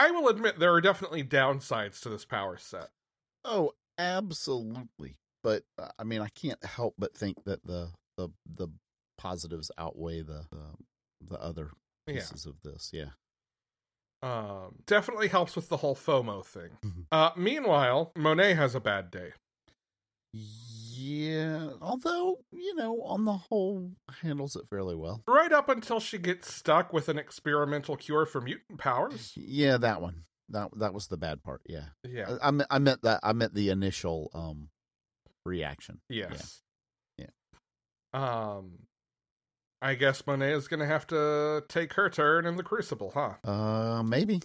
I will admit there are definitely downsides to this power set. Oh, absolutely. But uh, I mean, I can't help but think that the the the positives outweigh the the, the other Yeah. pieces of this. Yeah. Um definitely helps with the whole FOMO thing. Mhm. Uh meanwhile, Monet has a bad day. Yeah, although you know, on the whole, handles it fairly well. Right up until she gets stuck with an experimental cure for mutant powers. Yeah, that one. That that was the bad part. Yeah, Yeah. I, I, meant that. I meant the initial um reaction. Yes. Yeah. Um I guess Monet is gonna have to take her turn in the crucible, huh? Uh, maybe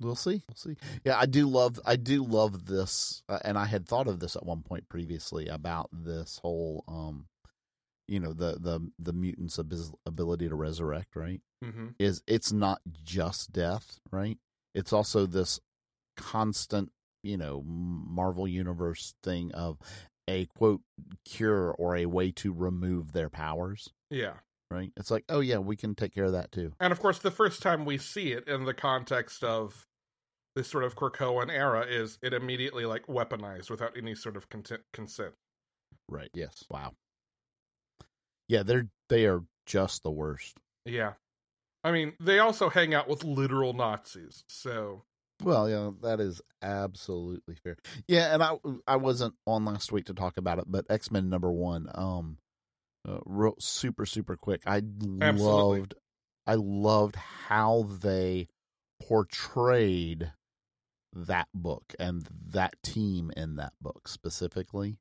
we'll see. We'll see. Yeah, I do love. I do love this, uh, and I had thought of this at one point previously about this whole um, you know, the the the mutants' ability to resurrect. Right? Mm-hmm. Is it's not just death, right? It's also this constant, you know, Marvel universe thing of a quote cure or a way to remove their powers. Yeah. Right? It's like, oh yeah, we can take care of that too. And of course the first time we see it in the context of this sort of Krakoan era is it immediately like weaponized without any sort of content- consent. Right. Yes. Wow. Yeah, they're they are just the worst. Yeah. I mean, they also hang out with literal Nazis, so Well, yeah, that is absolutely fair. Yeah, and I I wasn't on last week to talk about it, but X Men number one, um, uh, real super super quick. I Absolutely. loved, I loved how they portrayed that book and that team in that book specifically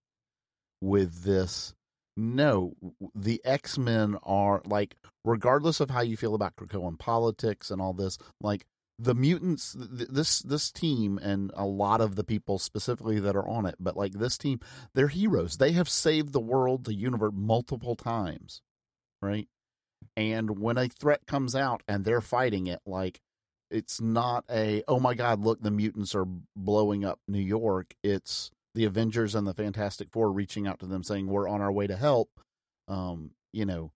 with this no the x-men are like regardless of how you feel about krakoan politics and all this like the mutants th- this this team and a lot of the people specifically that are on it but like this team they're heroes. They have saved the world the universe multiple times right? And when a threat comes out and they're fighting it like it's not a oh my god look the mutants are blowing up new york it's the avengers and the fantastic four reaching out to them saying we're on our way to help um you know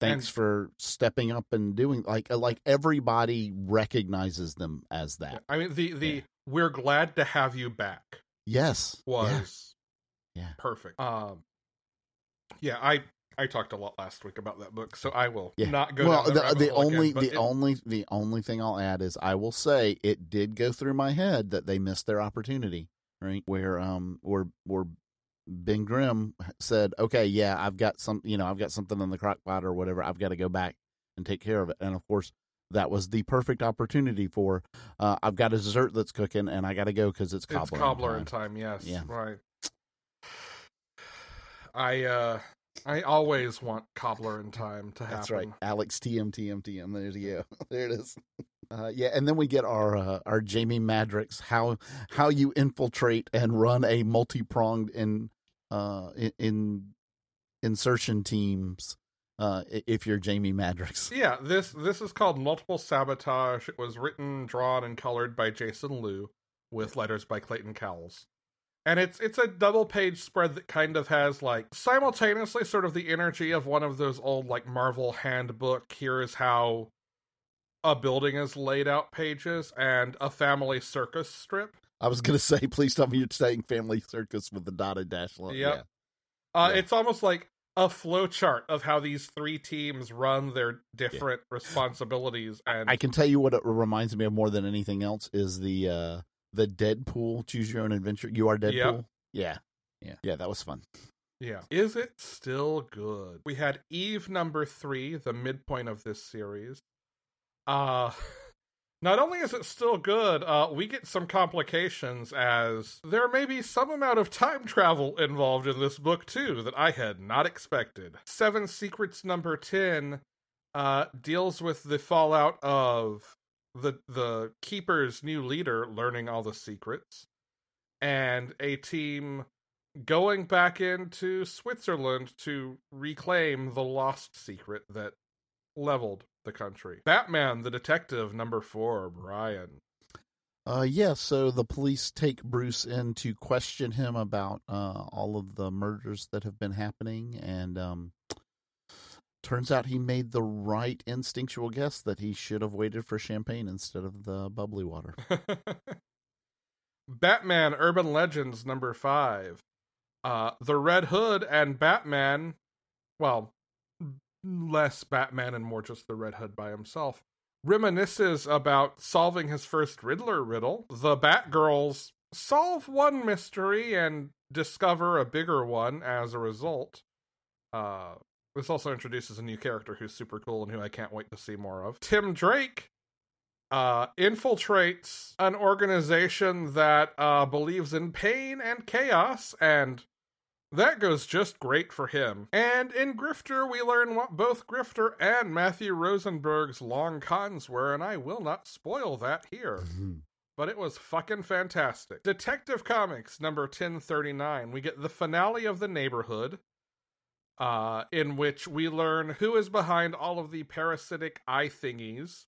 thanks And- for stepping up and doing like uh, like everybody recognizes them as that I mean the the Yeah. we're glad to have you back yes Yeah. was Yeah. perfect. Um yeah, I I talked a lot last week about that book, so I will Yeah. not go well the, the only again, the it- only the only thing i'll add is i will say it did go through my head that they missed their opportunity right where um where where ben grimm said okay yeah i've got some you know i've got something in the crock pot or whatever i've got to go back and take care of it and of course that was the perfect opportunity for uh, i've got a dessert that's cooking and i got to go because it's cobbler, it's cobbler in time. time, yes. Yeah. Right. I uh I always want cobbler in time to happen. That's right. Alex TM TM TM. There you go. There it is. Uh, yeah, and then we get our uh, our Jamie Madrox how how you infiltrate and run a multi pronged in uh in, in insertion teams uh if you're Jamie Madrox. Yeah, this this is called Multiple Sabotage. It was written, drawn, and colored by Jason Liu, with letters by Clayton Cowles. And it's it's a double page spread that kind of has like simultaneously sort of the energy of one of those old like Marvel handbook. Here is how a building is laid out pages and a family circus strip. I was gonna say, please tell me you're saying Family Circus with the dotted dash line. Yep. Uh, Yeah. It's almost like a flow chart of how these three teams run their different responsibilities and I can tell you what it reminds me of more than anything else is the uh the Deadpool Choose Your Own Adventure. You are Deadpool. Yep. Yeah, yeah, yeah. That was fun. Yeah. Is it still good? We had Eve number three, the midpoint of this series. Uh not only is it still good, uh, we get some complications as there may be some amount of time travel involved in this book too that I had not expected. Seven Secrets number ten uh deals with the fallout of the the keeper's new leader learning all the secrets and a team going back into Switzerland to reclaim the lost secret that leveled the country. Batman, the detective, number four, Brian. Uh, yeah, so the police take Bruce in to question him about uh, all of the murders that have been happening, and um, turns out he made the right instinctual guess that he should have waited for champagne instead of the bubbly water. Batman Urban Legends number five. Uh, the Red Hood and Batman, well, less Batman and more just the Red Hood by himself, reminisces about solving his first Riddler riddle. The Batgirls solve one mystery and discover a bigger one as a result. Uh, this also introduces a new character who's super cool and who I can't wait to see more of. Tim Drake uh, infiltrates an organization that uh, believes in pain and chaos, and that goes just great for him. And in Grifter, we learn what both Grifter and Matthew Rosenberg's long cons were, and I will not spoil that here. But it was fucking fantastic. Detective Comics number 1039. We get the finale of The Neighborhood, uh, in which we learn who is behind all of the parasitic eye thingies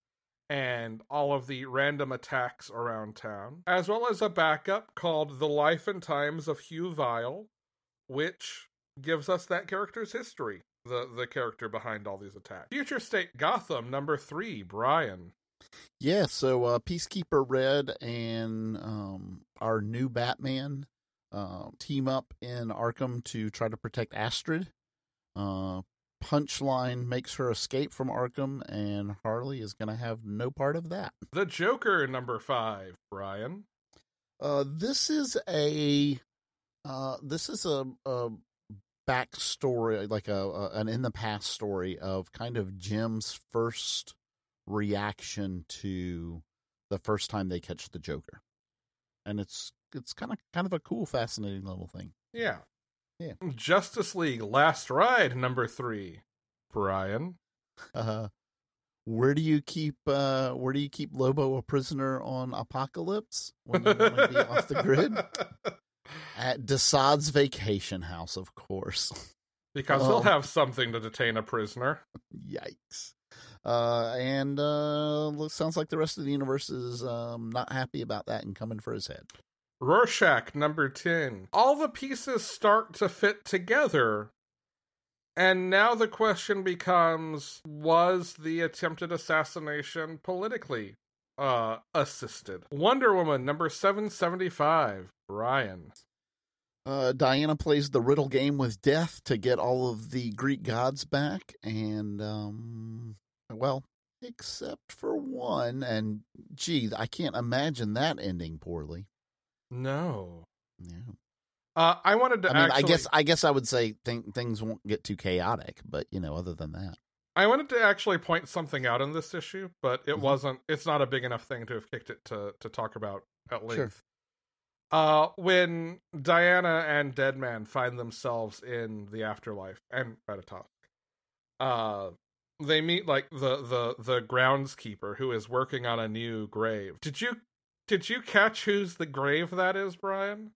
and all of the random attacks around town, as well as a backup called The Life and Times of Hugh Vile, which gives us that character's history, the, the character behind all these attacks. Future State Gotham, number three, Brian. Yeah, so uh, Peacekeeper Red and um, our new Batman uh, team up in Arkham to try to protect Astrid. Uh, Punchline makes her escape from Arkham, and Harley is going to have no part of that. The Joker, number five, Brian. Uh, this is a uh, this is a, a backstory, like a, a an in the past story of kind of Jim's first reaction to the first time they catch the Joker, and it's it's kind of kind of a cool, fascinating little thing. Yeah. Yeah. Justice League Last Ride, number three, Brian. Uh, where do you keep uh, where do you keep Lobo a prisoner on Apokolips when you want to be off the grid? At Desaad's vacation house, of course. Because he'll have something to detain a prisoner. Yikes. Uh, and uh, looks- sounds like the rest of the universe is um, not happy about that and coming for his head. Rorschach, number 10. All the pieces start to fit together. And now the question becomes was the attempted assassination politically uh, assisted? Wonder Woman, number 775. Brian. Uh, Diana plays the riddle game with death to get all of the Greek gods back, and um, well, except for one. And gee, I can't imagine that ending poorly. No. Yeah. Uh, I wanted to I mean, actually, I guess I guess I would say th- things won't get too chaotic, but you know, other than that, I wanted to actually point something out in this issue, but it Mhm. wasn't. It's not a big enough thing to have kicked it to to talk about at length. Sure. Uh, when Diana and Deadman find themselves in the afterlife and Ratatosk, uh, they meet like the the the groundskeeper who is working on a new grave. Did you did you catch whose the grave that is, Brian?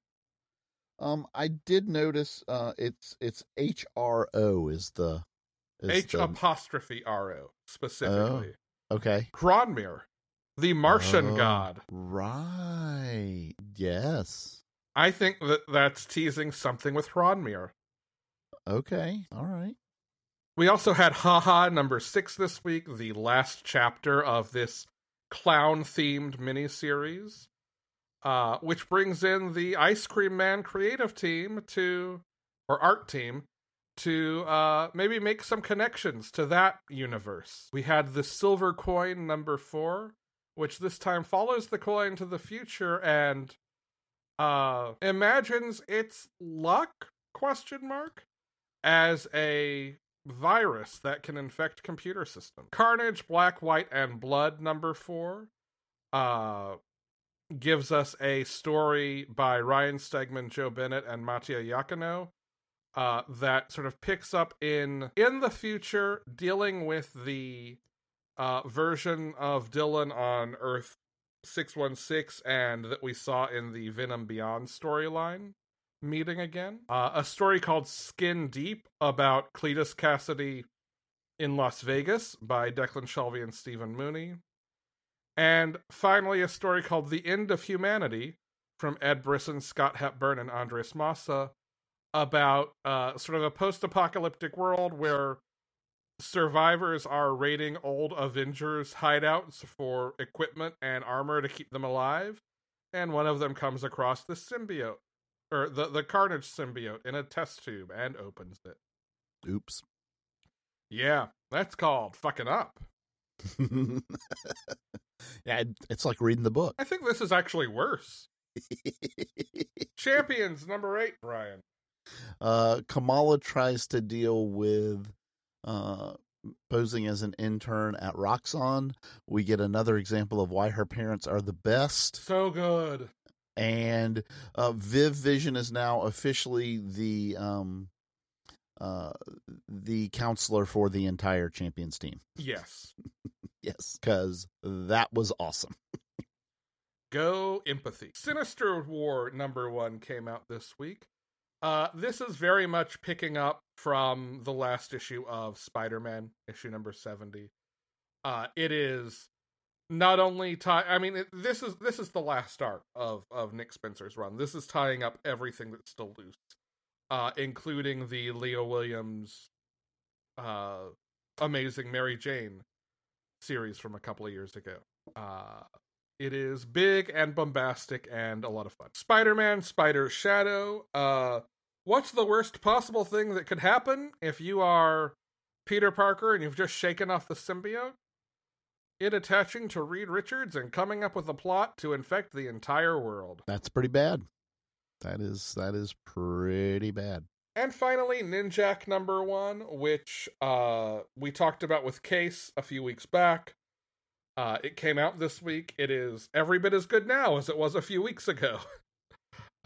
um, I did notice uh, it's it's H R O is the is H the, apostrophe R O specifically. okay H'ronmeer, the Martian Oh. god. right yes I think that that's teasing something with H'ronmeer. okay all right We also had Haha number six this week, the last chapter of this clown themed miniseries, uh, which brings in the Ice Cream Man creative team to, or art team, to uh, maybe make some connections to that universe. We had the Silver Coin number four, which this time follows the coin to the future and uh, imagines its luck question mark as a virus that can infect computer systems. Carnage, Black, White, and Blood number four uh, gives us a story by Ryan Stegman, Joe Bennett, and Mattia Iacono uh, that sort of picks up in in the future, dealing with the uh, version of Dylan on Earth 616 and that we saw in the Venom Beyond storyline meeting again. Uh, a story called Skin Deep about Cletus Kasady in Las Vegas by Declan Shalvey and Stephen Mooney. And finally, a story called The End of Humanity from Ed Brisson, Scott Hepburn, and Andres Mossa about uh, sort of a post apocalyptic world where survivors are raiding old Avengers hideouts for equipment and armor to keep them alive. And one of them comes across the symbiote, or the, the Carnage symbiote, in a test tube and opens it. Oops. Yeah, that's called fucking up. yeah, it's like reading the book. I think this is actually worse. Champions number eight, Brian. Uh, Kamala tries to deal with uh, posing as an intern at Roxxon. We get another example of why her parents are the best. So good. And uh, Viv Vision is now officially the um, uh, the counselor for the entire champions team. Yes. yes, because that was awesome. Go empathy. Sinister War number one came out this week. Uh, this is very much picking up from the last issue of Spider-Man, issue number seventy. Uh, it is not only tie. I mean, it, this is this is the last arc of of Nick Spencer's run. This is tying up everything that's still loose, uh, including the Leah Williams, uh, amazing Mary Jane series from a couple of years ago. Uh, it is big and bombastic and a lot of fun. Spider-Man, Spider Shadow. Uh, what's the worst possible thing that could happen if you are Peter Parker and you've just shaken off the symbiote? It attaching to Reed Richards and coming up with a plot to infect the entire world. That's pretty bad. That is that is pretty bad. And finally, Ninjak number one, which uh, we talked about with Case a few weeks back. Uh, it came out this week. It is every bit as good now as it was a few weeks ago.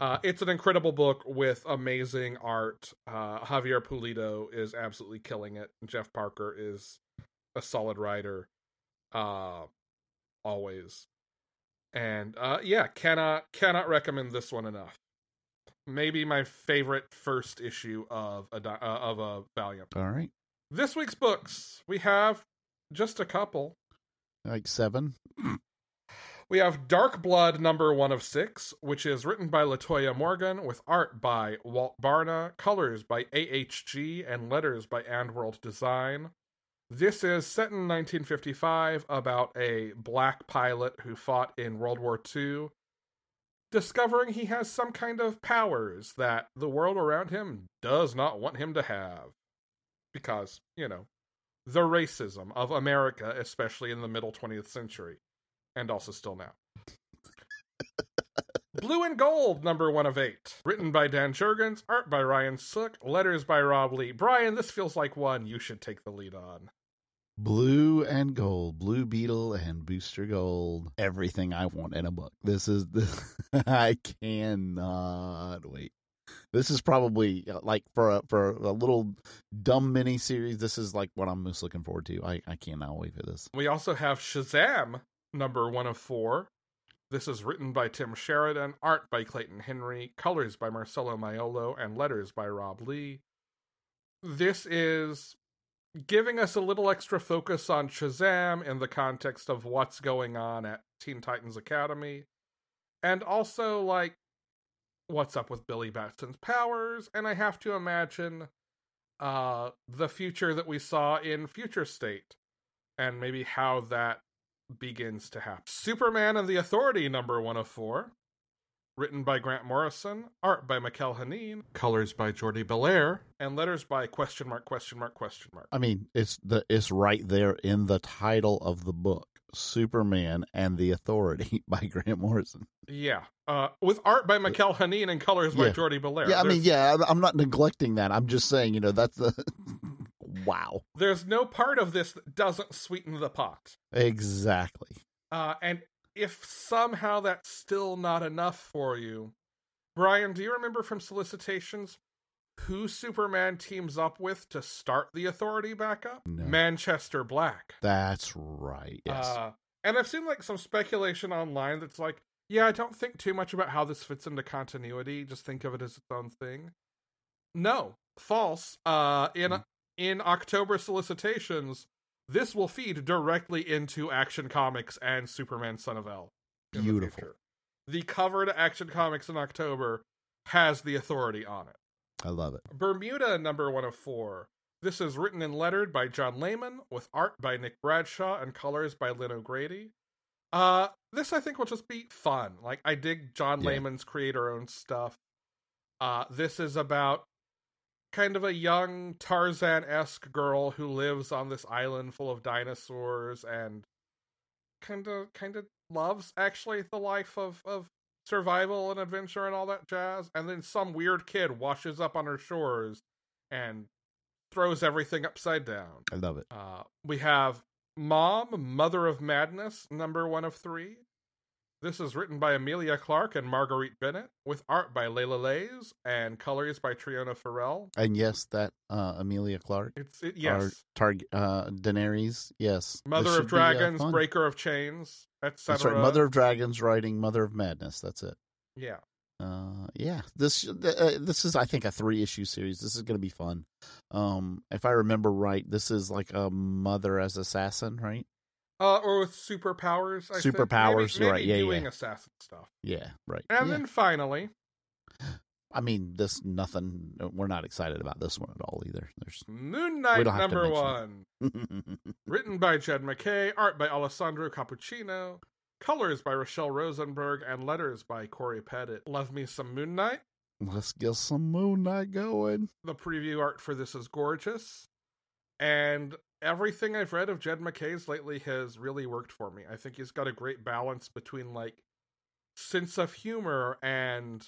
Uh, it's an incredible book with amazing art. Uh, Javier Pulido is absolutely killing it. Jeff Parker is a solid writer, uh, always. And uh, yeah, cannot cannot recommend this one enough. Maybe my favorite first issue of a uh, of a Valiant. All right. This week's books we have just a couple. Like seven. We have Dark Blood number one of six, which is written by Latoya Morgan with art by Walt Barna, colors by AHG, and letters by Andworld Design. This is set in 1955 about a black pilot who fought in World War II, discovering he has some kind of powers that the world around him does not want him to have. Because, you know, the racism of America, especially in the middle 20th century and also still now. Blue and Gold, number one of eight. Written by Dan Jurgens, art by Ryan Sook, letters by Rob Lee. Brian, this feels like one you should take the lead on. Blue and Gold, Blue Beetle and Booster Gold. Everything I want in a book. This is the. I cannot wait. This is probably uh, like for a, for a little dumb mini series. This is like what I'm most looking forward to. I I cannot wait for this. We also have Shazam, number one of four. This is written by Tim Sheridan, art by Clayton Henry, colors by Marcelo Maiolo, and letters by Rob Lee. This is giving us a little extra focus on Shazam in the context of what's going on at Teen Titans Academy. And also, like, what's up with Billy Batson's powers, and I have to imagine uh, the future that we saw in Future State, and maybe how that begins to happen. Superman and the Authority, number one of four. Written by Grant Morrison, art by Mikel Janín, colors by Jordie Bellaire, and letters by question mark question mark question mark. I mean, it's the it's right there in the title of the book. Superman and the Authority by Grant Morrison. Yeah, uh, with art by Mikel Janín and colors by Yeah. Jordie Bellaire. Yeah, I There's- mean, yeah, I'm- I'm not neglecting that. I'm just saying, you know, that's the wow. there's no part of this that doesn't sweeten the pot. Exactly. Uh, and if somehow that's still not enough for you, Brian, do you remember from solicitations who Superman teams up with to start the Authority back up? No. Manchester Black. That's right. Yes. Uh, and I've seen like some speculation online that's like, yeah, I don't think too much about how this fits into continuity. Just think of it as its own thing. No, false. Uh, in Hmm. in October solicitations, this will feed directly into Action Comics and Superman Son of El. in the Beautiful. The cover to Action Comics in October has the authority on it. I love it. Bermuda number one of four. This is written and lettered by John Layman, with art by Nick Bradshaw and colors by Lynn O'Grady. Uh, this I think will just be fun. Like I dig John Yeah. Layman's creator-owned stuff. Uh, this is about kind of a young Tarzan-esque girl who lives on this island full of dinosaurs and kind of kind of loves actually the life of of survival and adventure and all that jazz. And then some weird kid washes up on her shores and throws everything upside down. I love it. Uh, we have Mom, Mother of Madness, number one of three. This is written by Emilia Clarke and Marguerite Bennett, with art by Leila Leiz and colors by Triona Farrell. And yes, that uh, Emilia Clarke, It's it, yes, Our Targ- uh, Daenerys, yes, Mother of be, uh, Dragons. Breaker of Chains, etc. That's right. Mother of Dragons, writing Mother of Madness. That's it. Yeah, Uh, yeah, this uh, this is I think a three issue series. This is going to be fun. Um, if I remember right, this is like a mother as assassin, right? Uh, or with superpowers. I think. Superpowers, maybe, maybe right, yeah, doing yeah. assassin stuff. Yeah, right. And Yeah. then finally, I mean, this nothing. We're not excited about this one at all either. There's Moon Knight don't have to number one. Written by Jed MacKay, art by Alessandro Cappuccino, colors by Rachelle Rosenberg, and letters by Cory Petit. Love me some Moon Knight. let's get some Moon Knight going. The preview art for this is gorgeous. And everything I've read of Jed MacKay's lately has really worked for me. I think he's got a great balance between like sense of humor and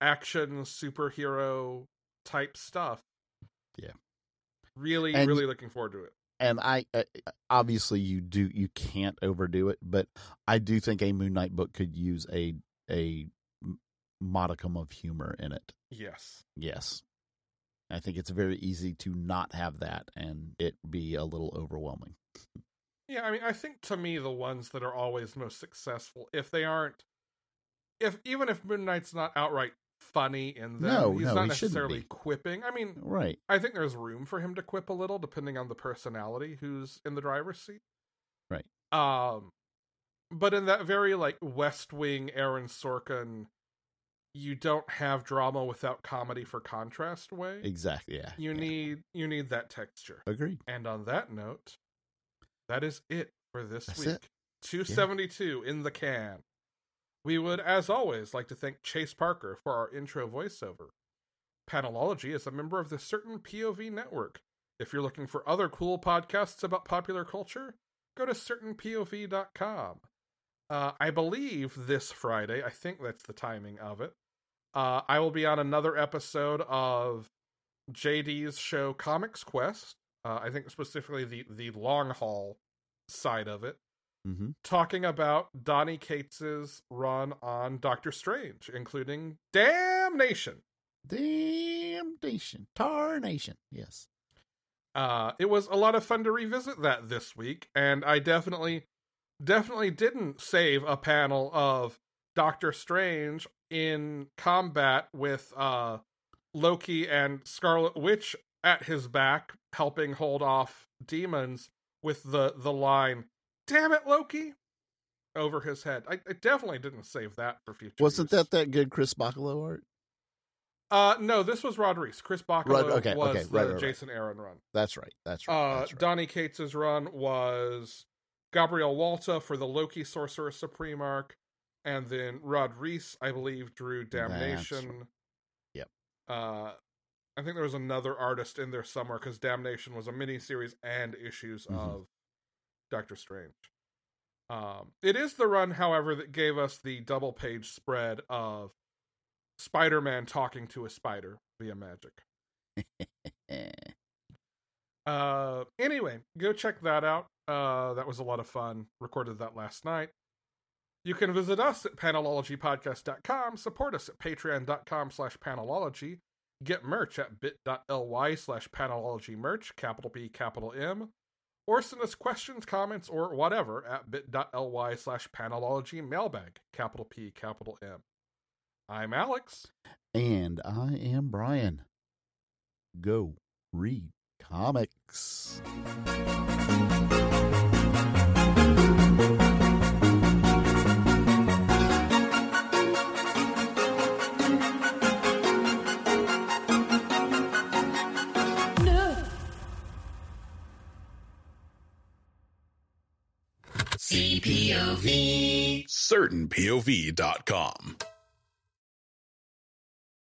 action superhero type stuff. Yeah. Really, And- really looking forward to it. And I uh, obviously you do you can't overdo it, but I do think a Moon Knight book could use a a modicum of humor in it. Yes. Yes. I think it's very easy to not have that and it be a little overwhelming. Yeah, I mean, I think to me the ones that are always most successful, if they aren't, if even if Moon Knight's not outright funny in them, No, he's no, not he necessarily quipping. I mean, Right. I think there's room for him to quip a little, depending on the personality who's in the driver's seat. Right. Um, but in that very like West Wing Aaron Sorkin, you don't have drama without comedy for contrast way. Exactly. Yeah. You yeah. need you need that texture. Agreed. And on that note, that is it for this That's week. it. 272 in the can. We would, as always, like to thank Chase Parker for our intro voiceover. Panelology is a member of the Certain POV network. If you're looking for other cool podcasts about popular culture, go to certainpov.com. Uh, I believe this Friday, I think that's the timing of it, uh, I will be on another episode of JD's show Comics Quest. Uh, I think specifically the, the long haul side of it Mm-hmm. talking about Donny Cates's run on Doctor Strange, including Damnation. Damnation. Tarnation. Yes. Uh, it was a lot of fun to revisit that this week, and I definitely, definitely didn't save a panel of Doctor Strange in combat with uh, Loki and Scarlet Witch at his back, helping hold off demons with the the line "Damn it, Loki!" over his head. I, I definitely didn't save that for future. Wasn't use. that that good Chris Bachalo art? Uh, no, this was Rod Reis. Chris Bachalo Rod- okay, was okay, the right, right, right. Jason Aaron run. That's right. That's right. Uh, that's right. Donny Cates's run was Gabriel Walta for the Loki Sorcerer Supreme arc, and then Rod Reis, I believe, drew Damnation. right. Yep. Uh, I think there was another artist in there somewhere because Damnation was a mini series and issues Mhm. of Doctor Strange. Um, it is the run, however, that gave us the double page spread of Spider Man talking to a spider via magic. Uh, anyway, go check that out. Uh, that was a lot of fun. Recorded that last night. You can visit us at panelologypodcast.com, support us at patreon.com slash panelology, get merch at bit.ly slash panelology merch, capital B, capital M, or send us questions, comments, or whatever at bit.ly slash panelology mailbag, capital P, capital M. I'm Alex. And I am Brian. Go read comics. CertainPOV.com.